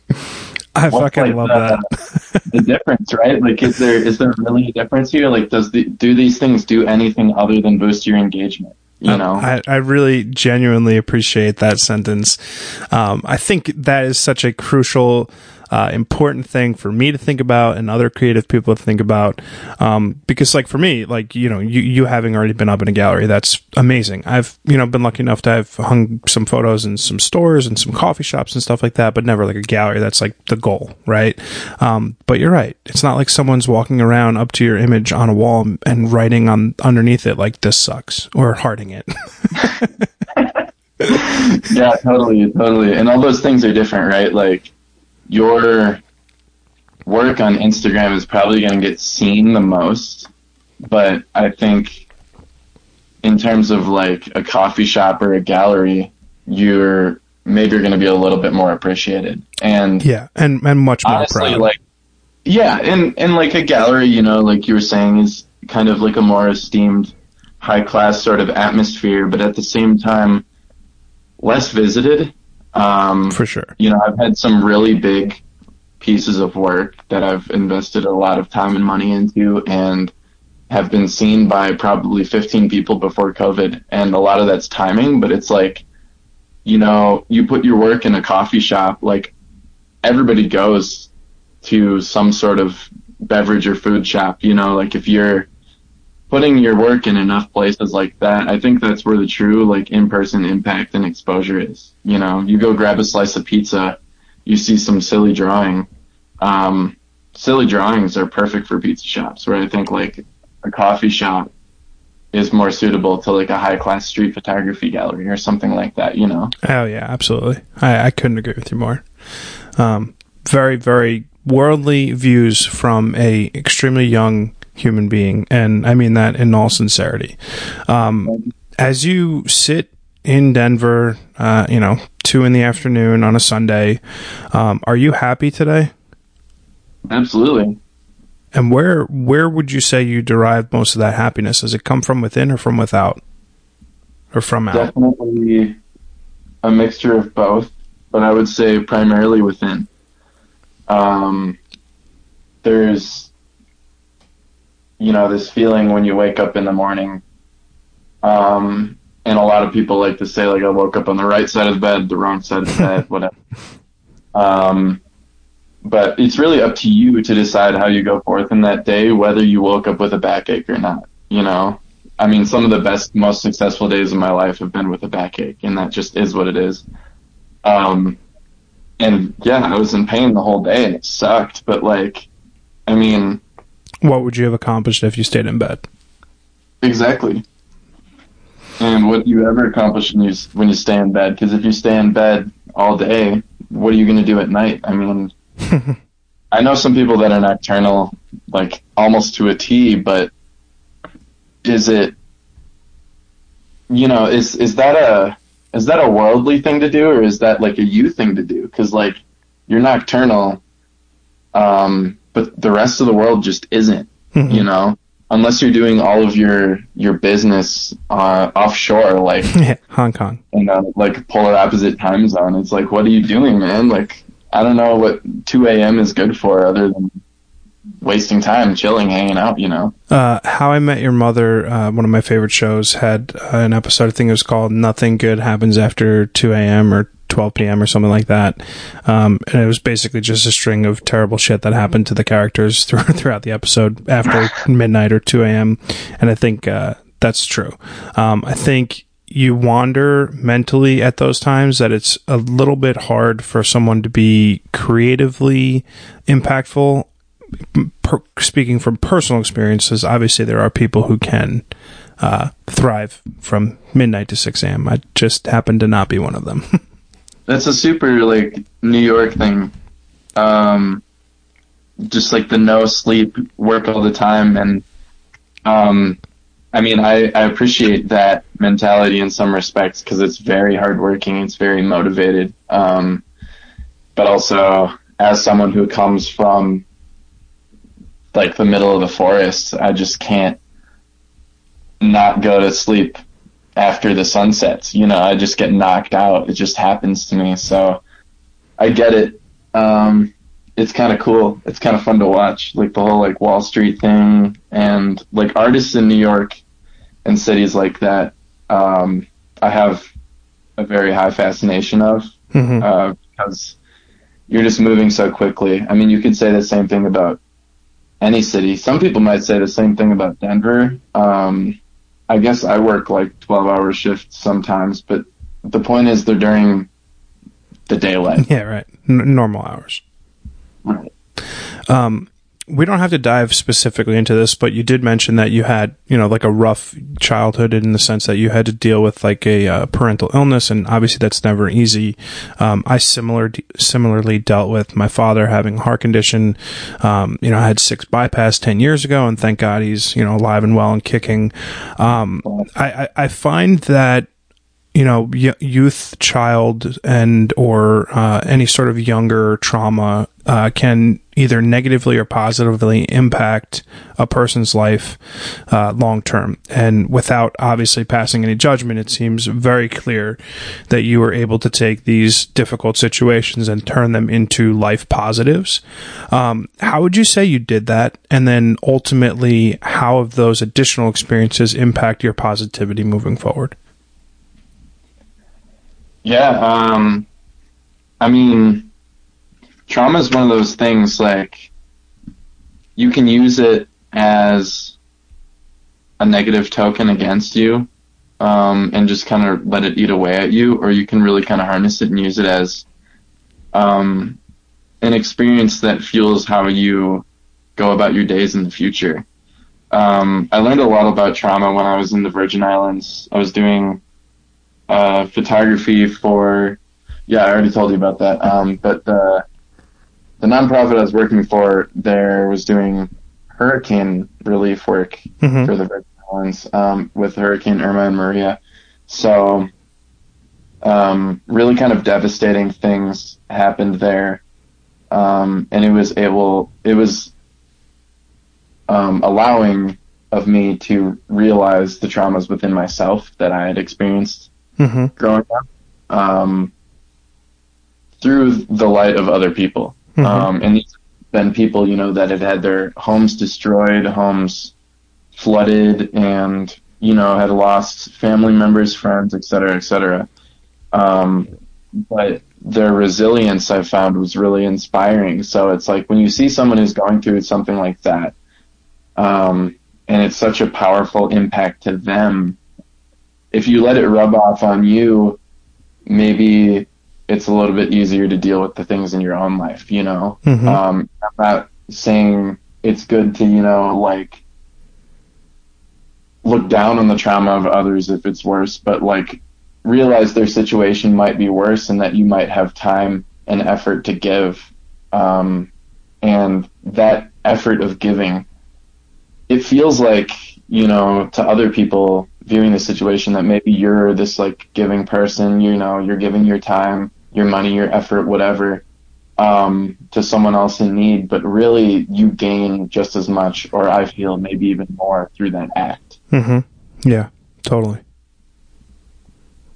I fucking like love the, that. the difference, right? Like, is there is there really a difference here? Like, does the do these things do anything other than boost your engagement? You know, I, I really genuinely appreciate that sentence. Um, I think that is such a crucial uh, important thing for me to think about and other creative people to think about. Um, because like for me, like, you know, you, you having already been up in a gallery, that's amazing. I've, you know, been lucky enough to have hung some photos in some stores and some coffee shops and stuff like that, but never like a gallery. That's like the goal, right? Um, but you're right. It's not like someone's walking around up to your image on a wall and writing on underneath it like this sucks or hearting it. yeah, totally, totally. And all those things are different, right? Like your work on Instagram is probably going to get seen the most, but I think in terms of like a coffee shop or a gallery, you're maybe you're going to be a little bit more appreciated. And yeah, and and much more honestly, proud. like yeah, and and like a gallery, you know, like you were saying, is kind of like a more esteemed, high class sort of atmosphere, but at the same time, less visited. Um, For sure. You know, I've had some really big pieces of work that I've invested a lot of time and money into and have been seen by probably 15 people before COVID. And a lot of that's timing, but it's like, you know, you put your work in a coffee shop, like everybody goes to some sort of beverage or food shop, you know, like if you're putting your work in enough places like that, I think that's where the true like in-person impact and exposure is. You know, you go grab a slice of pizza, you see some silly drawing. Um, silly drawings are perfect for pizza shops, where I think like a coffee shop is more suitable to like a high class street photography gallery or something like that, you know? Oh yeah, absolutely. I, I couldn't agree with you more. Um, very, very worldly views from a extremely young human being, and I mean that in all sincerity. Um, as you sit in Denver, uh, you know, two in the afternoon on a Sunday, um, are you happy today? Absolutely. And where where would you say you derive most of that happiness? Does it come from within or from without, or from out? Definitely a mixture of both, but I would say primarily within. Um, there's you know, this feeling when you wake up in the morning. Um, and a lot of people like to say, like, I woke up on the right side of the bed, the wrong side of the bed, whatever. Um, but it's really up to you to decide how you go forth in that day, whether you woke up with a backache or not. You know, I mean, some of the best, most successful days of my life have been with a backache, and that just is what it is. Um, and yeah, I was in pain the whole day, and it sucked. But like, I mean, what would you have accomplished if you stayed in bed? Exactly. And what do you ever accomplish when you when you stay in bed? Because if you stay in bed all day, what are you going to do at night? I mean, I know some people that are nocturnal, like almost to a T, but is it you know, is is that a is that a worldly thing to do, or is that like a you thing to do? Because like you're nocturnal, um, but the rest of the world just isn't. Mhm. You know, unless you're doing all of your your business uh, offshore, like Hong Kong. in a like polar opposite time zone. It's like, what are you doing, man? Like, I don't know what 2 a.m. is good for, other than wasting time, chilling, hanging out. You know. Uh, How I Met Your Mother, uh, one of my favorite shows, had uh, an episode. I think it was called "Nothing Good Happens After 2 A.M." or 12 p.m. or something like that. Um, and it was basically just a string of terrible shit that happened to the characters through, throughout the episode after midnight or 2 a.m. And I think uh, that's true. Um, I think you wander mentally at those times that it's a little bit hard for someone to be creatively impactful per, speaking from personal experiences, obviously there are people who can uh, thrive from midnight to 6 a.m. I just happen to not be one of them. That's a super like New York thing. Um, just like the no sleep, work all the time, and um, I mean, I, I appreciate that mentality in some respects because it's very hardworking, it's very motivated. Um, but also, as someone who comes from like the middle of the forest, I just can't not go to sleep after the sun sets. You know, I just get knocked out. It just happens to me. So I get it. Um, it's kind of cool. It's kind of fun to watch, like the whole like Wall Street thing and like artists in New York and cities like that. Um, I have a very high fascination of Mhm. uh, because you're just moving so quickly. I mean, you could say the same thing about any city. Some people might say the same thing about Denver. Um, I guess I work like 12 hour shifts sometimes, but the point is they're during the daylight. yeah, right. N- normal hours. Right. Um, we don't have to dive specifically into this, but you did mention that you had, you know, like a rough childhood in the sense that you had to deal with like a uh, parental illness, and obviously that's never easy. Um, I similar similarly dealt with my father having a heart condition. Um, you know, I had six bypass ten years ago, and thank God he's you know alive and well and kicking. Um, I, I I find that you know youth child and or uh, any sort of younger trauma uh, can either negatively or positively impact a person's life uh, long term. And without obviously passing any judgment it seems very clear that you were able to take these difficult situations and turn them into life positives. Um, how would you say you did that? And then ultimately how have those additional experiences impact your positivity moving forward Yeah. Um, I mean, trauma is one of those things like you can use it as a negative token against you um, and just kind of let it eat away at you, or you can really kind of harness it and use it as um, an experience that fuels how you go about your days in the future. Um, I learned a lot about trauma when I was in the Virgin Islands. I was doing uh, photography for, yeah, I already told you about that. Um, but the the nonprofit I was working for there was doing hurricane relief work Mhm. for the Virgin Islands um, with Hurricane Irma and Maria. So, um, really kind of devastating things happened there, um, and it was able, it was um, allowing of me to realize the traumas within myself that I had experienced mm-hmm. growing up um, through the light of other people. Mhm. Um, and these have been people, you know, that had had their homes destroyed, homes flooded, and, you know, had lost family members, friends, et cetera, et cetera. Um, but their resilience I found was really inspiring. So it's like when you see someone who's going through something like that, um, and it's such a powerful impact to them, if you let it rub off on you, maybe it's a little bit easier to deal with the things in your own life, you know? Mhm. Um, I'm not saying it's good to, you know, like look down on the trauma of others if it's worse, but like realize their situation might be worse and that you might have time and effort to give. Um, and that effort of giving, it feels like, you know, to other people, viewing the situation that maybe you're this like giving person, you know, you're giving your time, your money, your effort, whatever, um, to someone else in need, but really you gain just as much, or I feel maybe even more through that act. Mm-hmm. Yeah, totally.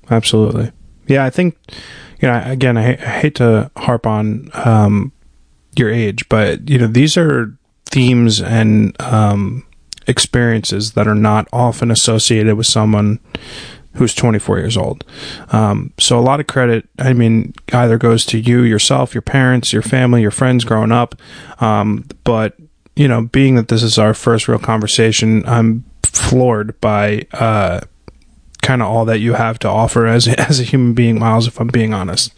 Absolutely. Yeah, I think, you know, again, I, I hate to harp on um, your age, but, you know, these are themes and um, experiences that are not often associated with someone who's 24 years old. Um, so a lot of credit, I mean, either goes to you yourself, your parents, your family, your friends growing up. Um, but you know, being that this is our first real conversation, I'm floored by uh, kind of all that you have to offer as as a human being, Miles. If I'm being honest,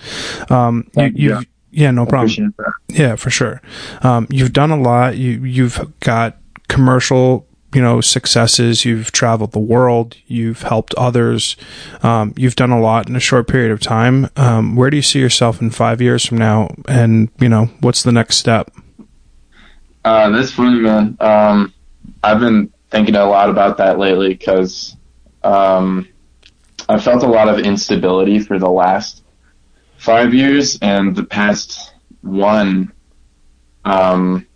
um, you, yeah. yeah, no problem. Yeah, for sure. Um, you've done a lot. You you've got commercial you know successes you've traveled the world you've helped others um, you've done a lot in a short period of time. Um, where do you see yourself in five years from now? And you know what's the next step? Uh, that's funny man. Um, i've been thinking a lot about that lately because um, i felt a lot of instability for the last five years and the past one. Um,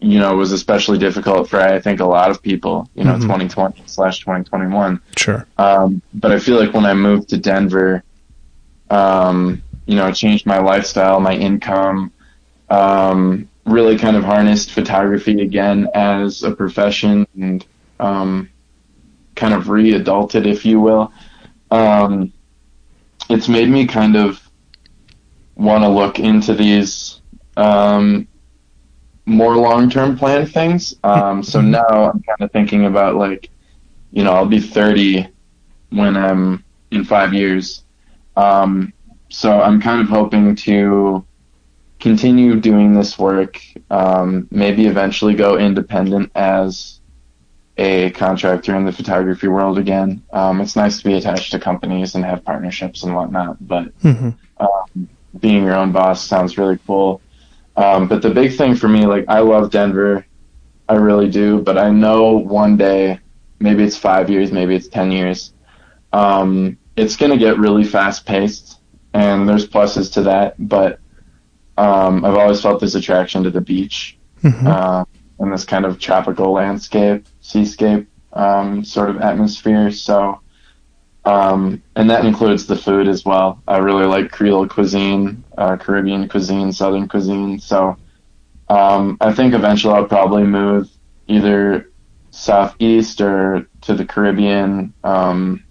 you know, was especially difficult for I think a lot of people, you know, mm-hmm. 2020 slash 2021. Sure. Um, but I feel like when I moved to Denver, um, you know, it changed my lifestyle, my income, um, really kind of harnessed photography again as a profession and, um, kind of re-adulted, if you will. Um, it's made me kind of want to look into these, um, more long term plan things. Um, so mm-hmm. now I'm kind of thinking about like, you know, I'll be 30 when I'm in five years. Um, so I'm kind of hoping to continue doing this work, um, maybe eventually go independent as a contractor in the photography world again. Um, it's nice to be attached to companies and have partnerships and whatnot, but mm-hmm. um, being your own boss sounds really cool. Um, but the big thing for me, like I love Denver, I really do. But I know one day, maybe it's five years, maybe it's ten years, um, it's gonna get really fast paced, and there's pluses to that. But um, I've always felt this attraction to the beach mm-hmm. uh, and this kind of tropical landscape, seascape um, sort of atmosphere. So um, and that includes the food as well. I really like Creole cuisine, uh, Caribbean cuisine, Southern cuisine. So um, I think eventually I'll probably move either southeast or to the Caribbean, um,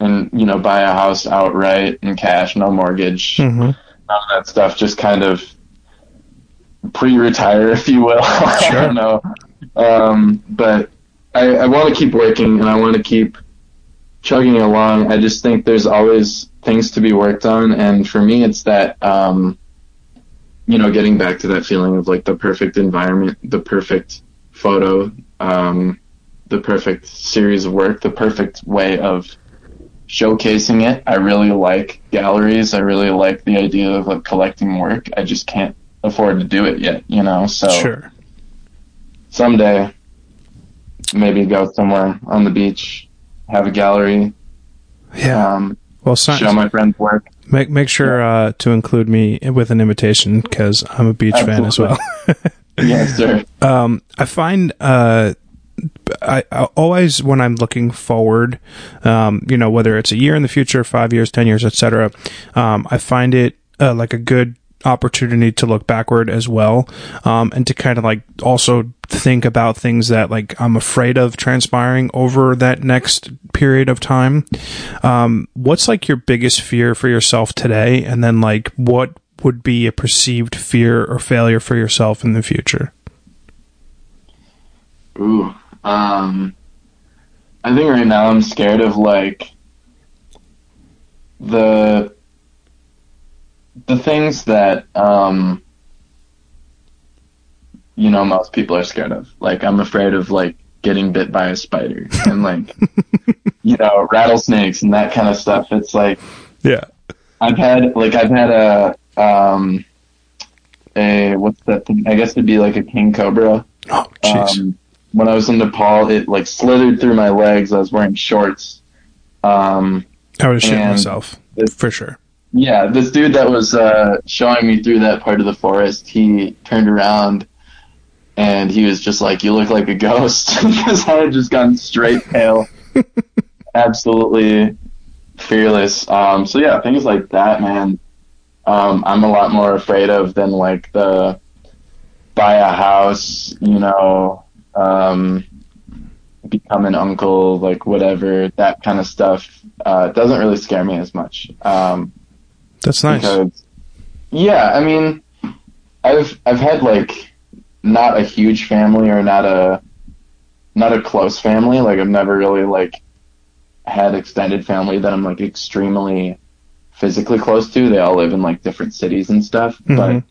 and you know buy a house outright in cash, no mortgage, mm-hmm. none of that stuff. Just kind of pre-retire, if you will. Sure. I don't know, um, but I, I want to keep working and I want to keep chugging along. I just think there's always things to be worked on, and for me, it's that um, you know, getting back to that feeling of like the perfect environment, the perfect photo, um, the perfect series of work, the perfect way of showcasing it. I really like galleries. I really like the idea of like collecting work. I just can't afford to do it yet, you know. So sure. someday, maybe go somewhere on the beach have a gallery. Yeah. Um, well, show my friends work. Make make sure uh, to include me with an invitation because I'm a beach Absolutely. fan as well. yes, sir. Um, I find uh, I, I, always when I'm looking forward, um, you know, whether it's a year in the future, five years, ten years, etc. Um, I find it uh, like a good opportunity to look backward as well um, and to kind of like also think about things that like i'm afraid of transpiring over that next period of time. Um, what's like your biggest fear for yourself today? And then like what would be a perceived fear or failure for yourself in the future? Ooh um i think right now i'm scared of like the the things that um, you know most people are scared of. Like I'm afraid of like getting bit by a spider and like you know rattlesnakes and that kind of stuff. It's like yeah, I've had like I've had a um a what's that thing? I guess it'd be like a king cobra. Oh, jeez. Um, when I was in Nepal, it like slithered through my legs. I was wearing shorts. Um, I would have shit myself for sure. Yeah, this dude that was uh, showing me through that part of the forest, he turned around and he was just like, "You look like a ghost," because I had just gone straight pale, absolutely fearless. Um, so yeah, things like that, man. Um, I'm a lot more afraid of than like the buy a house, you know, um, become an uncle, like whatever that kind of stuff. Uh, doesn't really scare me as much. Um, That's nice. because yeah, I mean, I've I've had like not a huge family or not a not a close family. Like I've never really like had extended family that I'm like extremely physically close to. They all live in like different cities and stuff, but Mhm.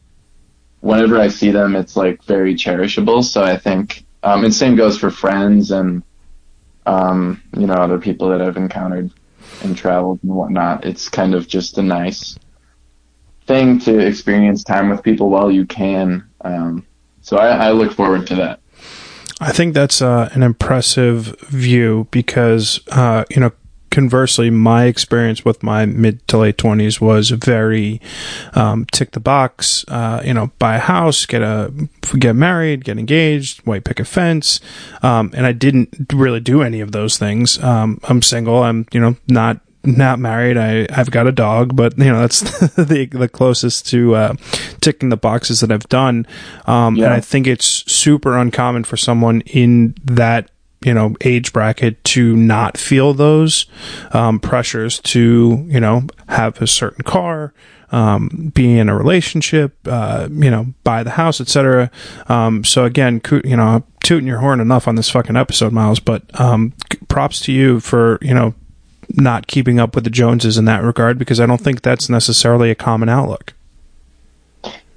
whenever I see them, it's like very cherishable. So I think, um, and same goes for friends and um, you know other people that I've encountered and traveled and whatnot. It's kind of just a nice thing to experience time with people while you can. Um, so I, I look forward to that. I think that's uh, an impressive view because, uh, you know, conversely, my experience with my mid to late twenties was very um, tick the box. Uh, you know, buy a house, get a get married, get engaged, white picket fence, um, and I didn't really do any of those things. Um, I'm single. I'm you know not not married. I I've got a dog, but you know that's the the closest to uh, ticking the boxes that I've done. Um, Yeah. And I think it's super uncommon for someone in that you know age bracket to not feel those um, pressures to you know have a certain car. Um, be in a relationship, uh, you know, buy the house, etc. Um, so again, you know, tooting your horn enough on this fucking episode, Miles. But um, props to you for you know not keeping up with the Joneses in that regard because I don't think that's necessarily a common outlook.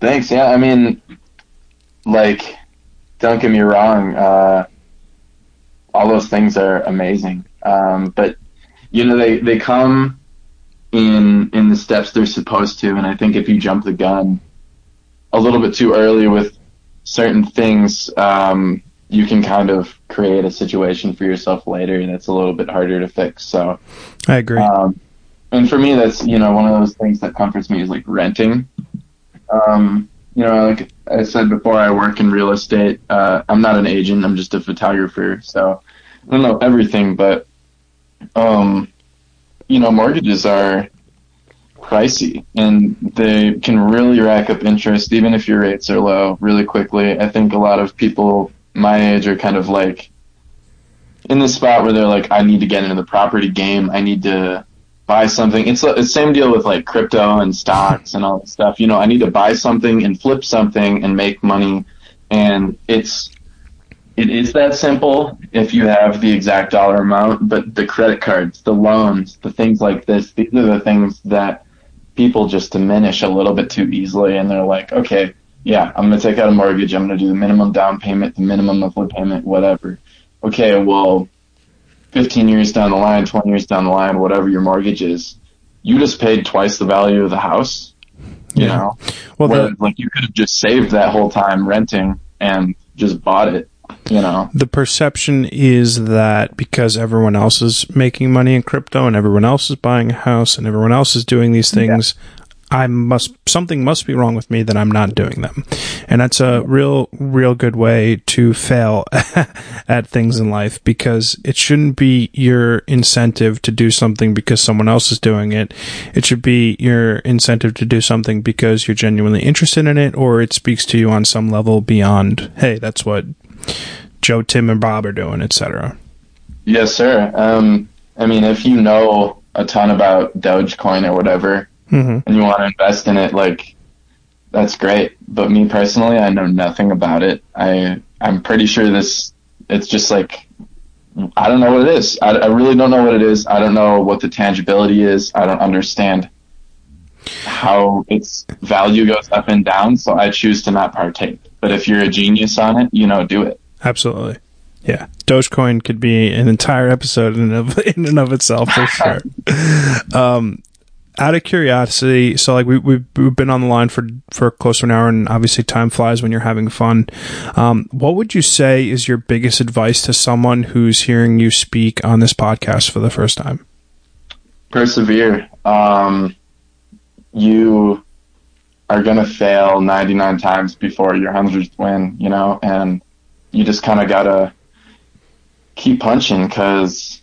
Thanks. Yeah, I mean, like, don't get me wrong. Uh, all those things are amazing, um, but you know they they come in in the steps they're supposed to, and I think if you jump the gun a little bit too early with certain things, um, you can kind of create a situation for yourself later that's a little bit harder to fix. So. I agree. Um, and for me, that's you know one of those things that comforts me is like renting. Um, you know, like I said before, I work in real estate. Uh, I'm not an agent. I'm just a photographer. So I don't know everything, but um, you know, mortgages are pricey and they can really rack up interest even if your rates are low really quickly. I think a lot of people my age are kind of like in the spot where they're like, I need to get into the property game. I need to buy something. It's the same deal with like crypto and stocks and all that stuff. You know, I need to buy something and flip something and make money. And it's, it is that simple if you have the exact dollar amount, but the credit cards, the loans, the things like this, these are the things that people just diminish a little bit too easily. And they're like, okay, yeah, I'm going to take out a mortgage. I'm going to do the minimum down payment, the minimum monthly payment, whatever okay, well, 15 years down the line, 20 years down the line, whatever your mortgage is, you just paid twice the value of the house. You Yeah. know, well, where, the, like you could have just saved that whole time renting and just bought it. You know, the perception is that because everyone else is making money in crypto and everyone else is buying a house and everyone else is doing these things, I must something must be wrong with me that I'm not doing them. And that's a real real good way to fail at things in life because it shouldn't be your incentive to do something because someone else is doing it. It should be your incentive to do something because you're genuinely interested in it or it speaks to you on some level beyond, hey, that's what Joe, Tim, and Bob are doing, etc. yes, sir. Um, I mean, if you know a ton about Dogecoin or whatever, hmm and you want to invest in it, like that's great. But me personally, I know nothing about it. I I'm pretty sure this. It's just like I don't know what it is. I, I really don't know what it is. I don't know what the tangibility is. I don't understand how its value goes up and down. So I choose to not partake. But if you're a genius on it, you know, do it. Absolutely. Yeah. Dogecoin could be an entire episode in of, in and of itself for sure. um, out of curiosity, so like we, we've, we've been on the line for, for close to an hour and obviously time flies when you're having fun. Um, what would you say is your biggest advice to someone who's hearing you speak on this podcast for the first time? Persevere. Um, you are going to fail 99 times before your 100th win, you know, and you just kind of got to keep punching because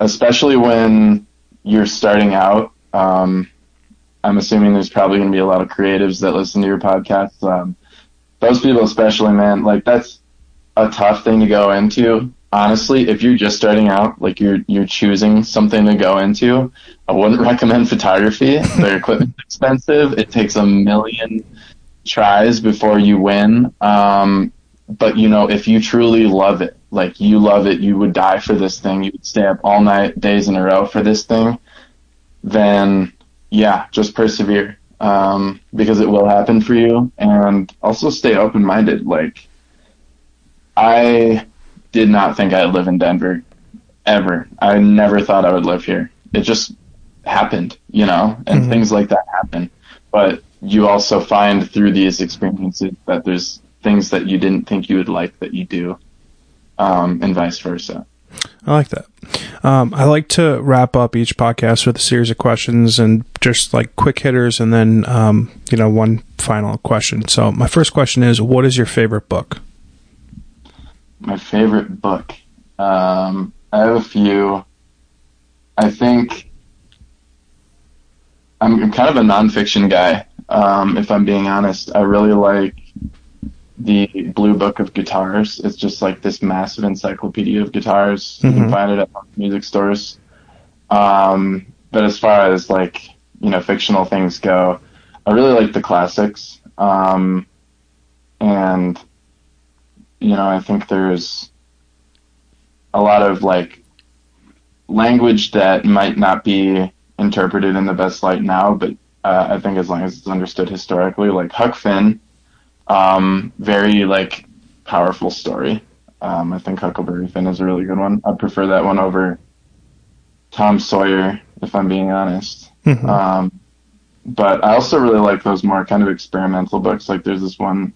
especially when you're starting out, um, I'm assuming there's probably going to be a lot of creatives that listen to your podcast. Um, those people, especially, man, like that's a tough thing to go into. Honestly, if you're just starting out, like you're you're choosing something to go into, I wouldn't recommend photography. Their equipment's expensive. It takes a million tries before you win. Um, but you know, if you truly love it, like you love it, you would die for this thing. You would stay up all night, days in a row for this thing. Then yeah, just persevere um, because it will happen for you, and also stay open minded. Like I did not think I'd live in Denver ever. I never thought I would live here. It just happened, you know, and mm-hmm. things like that happen. But you also find through these experiences that there's things that you didn't think you would like that you do, um, and vice versa. I like that. Um, I like to wrap up each podcast with a series of questions and just like quick hitters, and then um, you know one final question. So my first question is, what is your favorite book? My favorite book. Um, I have a few. I think I'm, kind of a nonfiction guy. Um, if I'm being honest, I really like the Blue Book of Guitars. It's just like this massive encyclopedia of guitars. Mm-hmm. You can mm-hmm. find it at music stores. Um, but as far as like you know fictional things go, I really like the classics. Um, and you know, I think there's a lot of like language that might not be interpreted in the best light now, but uh, I think as long as it's understood historically, like Huck Finn um, very like powerful story. Um, I think Huckleberry Finn is a really good one. I prefer that one over Tom Sawyer, if I'm being honest. Mm-hmm. Um, but I also really like those more kind of experimental books. Like there's this one,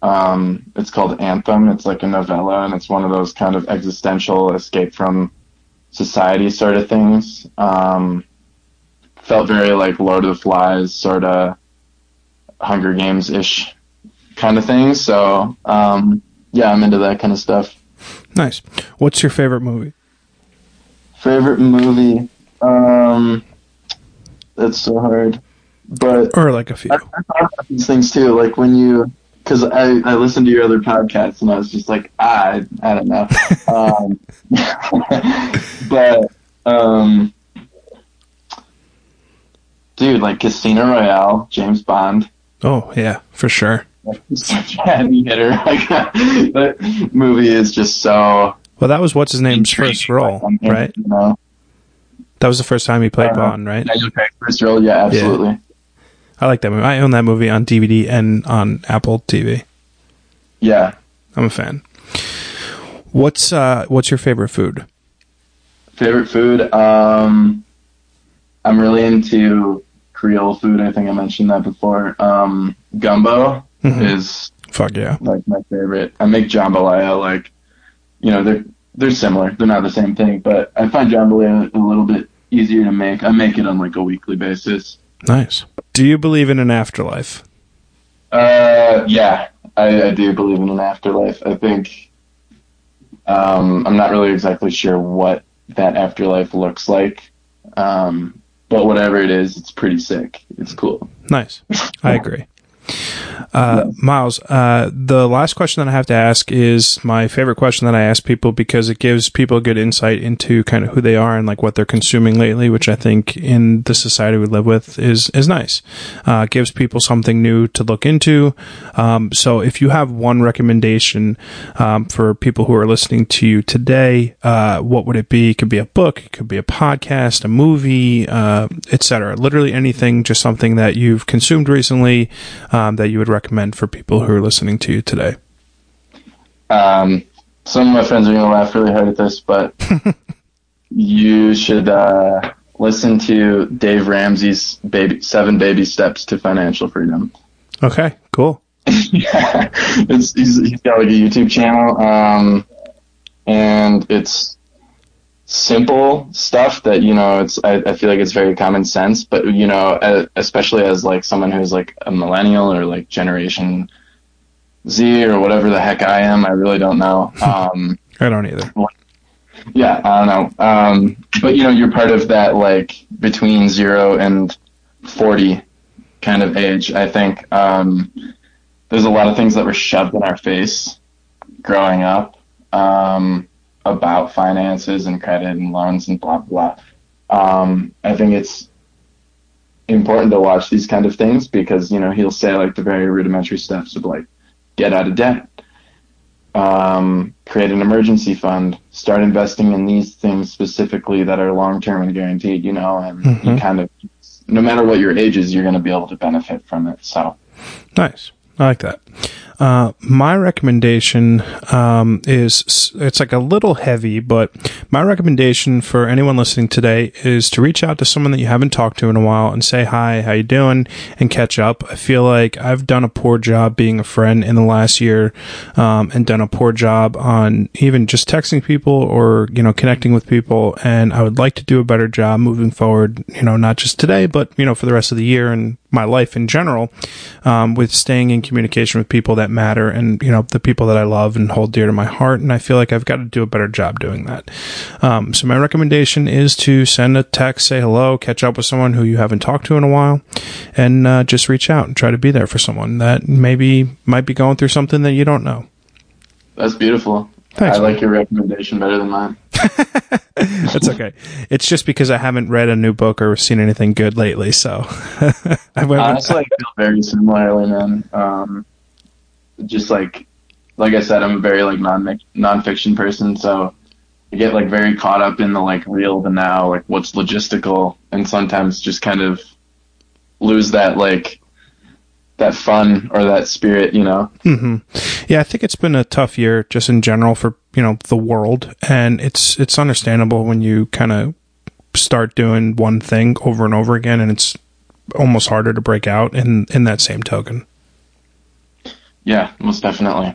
um, it's called Anthem. It's like a novella, and it's one of those kind of existential escape from society sort of things. Um, felt very like Lord of the Flies, sort of Hunger Games ish kind of thing. So um, yeah, I'm into that kind of stuff. Nice. What's your favorite movie? Favorite movie? Um, that's so hard. But or like a few. I, I thought about these things too. Like when you, because I I listened to your other podcasts and I was just like ah, I I don't know. um, but um, dude, like Casino Royale, James Bond. Oh yeah, for sure such a heavy hitter. Like that movie is just so. Well, that was what's his name's first role, right? You know? That was the first time he played uh, Bond, right? First role, yeah, absolutely. Yeah. I like that movie. I own that movie on DVD and on Apple TV. Yeah, I'm a fan. What's uh, what's your favorite food? Favorite food? Um, I'm really into Creole food. I think I mentioned that before. Um, gumbo mm-hmm. is fuck yeah, like my favorite. I make jambalaya like, you know, they're they're similar. They're not the same thing, but I find jambalaya a little bit easier to make. I make it on like a weekly basis. Nice. Do you believe in an afterlife? Uh, yeah, I, I do believe in an afterlife. I think um, I'm not really exactly sure what that afterlife looks like. Um, but whatever it is, it's pretty sick. It's cool. Nice. I agree. Uh, Miles, uh, the last question that I have to ask is my favorite question that I ask people because it gives people a good insight into kind of who they are and like what they're consuming lately, which I think in the society we live with is is nice. Uh, gives people something new to look into. Um, so if you have one recommendation um, for people who are listening to you today, uh, what would it be? It could be a book, it could be a podcast, a movie, uh, etc. Literally anything, just something that you've consumed recently um, that you would recommend for people who are listening to you today? Um, some of my friends are going to laugh really hard at this, but you should uh, listen to Dave Ramsey's baby seven baby steps to financial freedom. Okay, cool. yeah, it's he's, he's got like a YouTube channel, um, and it's simple stuff that you know it's I, I feel like it's very common sense but you know especially as like someone who's like a millennial or like generation z or whatever the heck i am i really don't know. Um i don't either. Yeah i don't know. Um but you know you're part of that like between zero and 40 kind of age i think. Um there's a lot of things that were shoved in our face growing up. Um about finances and credit and loans and blah blah. Um, I think it's important to watch these kind of things because you know he'll say like the very rudimentary steps of like get out of debt, um, create an emergency fund, start investing in these things specifically that are long term and guaranteed. You know, and mm-hmm. you kind of no matter what your age is, you're going to be able to benefit from it. So nice. I like that. Uh, my recommendation um, is it's like a little heavy, but my recommendation for anyone listening today is to reach out to someone that you haven't talked to in a while and say hi, how you doing, and catch up. I feel like I've done a poor job being a friend in the last year, um, and done a poor job on even just texting people or you know connecting with people. And I would like to do a better job moving forward. You know, not just today, but you know for the rest of the year and my life in general, um, with staying in communication with people that matter and, you know, the people that I love and hold dear to my heart. And I feel like I've got to do a better job doing that. Um, so my recommendation is to send a text, say hello, catch up with someone who you haven't talked to in a while, and uh, just reach out and try to be there for someone that maybe might be going through something that you don't know. That's beautiful. Thanks, I like your recommendation better than mine. That's okay. It's just because I haven't read a new book or seen anything good lately. So I honestly I feel very similarly, man. Um, just like like I said, I'm a very like non nonfiction person, so I get like very caught up in the like real the now, like what's logistical, and sometimes just kind of lose that like that fun or that spirit, you know. Mm-hmm. Yeah, I think it's been a tough year just in general for you know the world, and it's it's understandable when you kind of start doing one thing over and over again, and it's almost harder to break out in in that same token. Yeah, most definitely.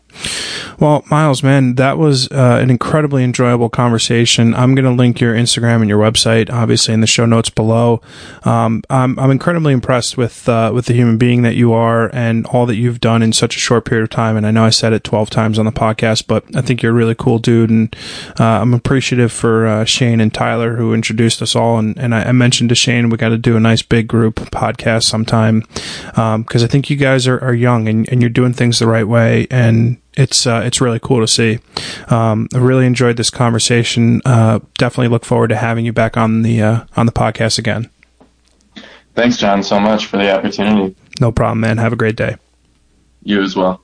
Well, Miles, man, that was uh, an incredibly enjoyable conversation. I'm going to link your Instagram and your website, obviously, in the show notes below. Um, I'm, I'm incredibly impressed with uh, with the human being that you are and all that you've done in such a short period of time. And I know I said it 12 times on the podcast, but I think you're a really cool dude, and uh, I'm appreciative for uh, Shane and Tyler who introduced us all. And, and I, I mentioned to Shane we got to do a nice big group podcast sometime because um, I think you guys are, are young and, and you're doing things the right way and it's uh, it's really cool to see. Um, I really enjoyed this conversation. Uh, definitely look forward to having you back on the uh, on the podcast again. Thanks, John, so much for the opportunity. No problem, man. Have a great day. You as well.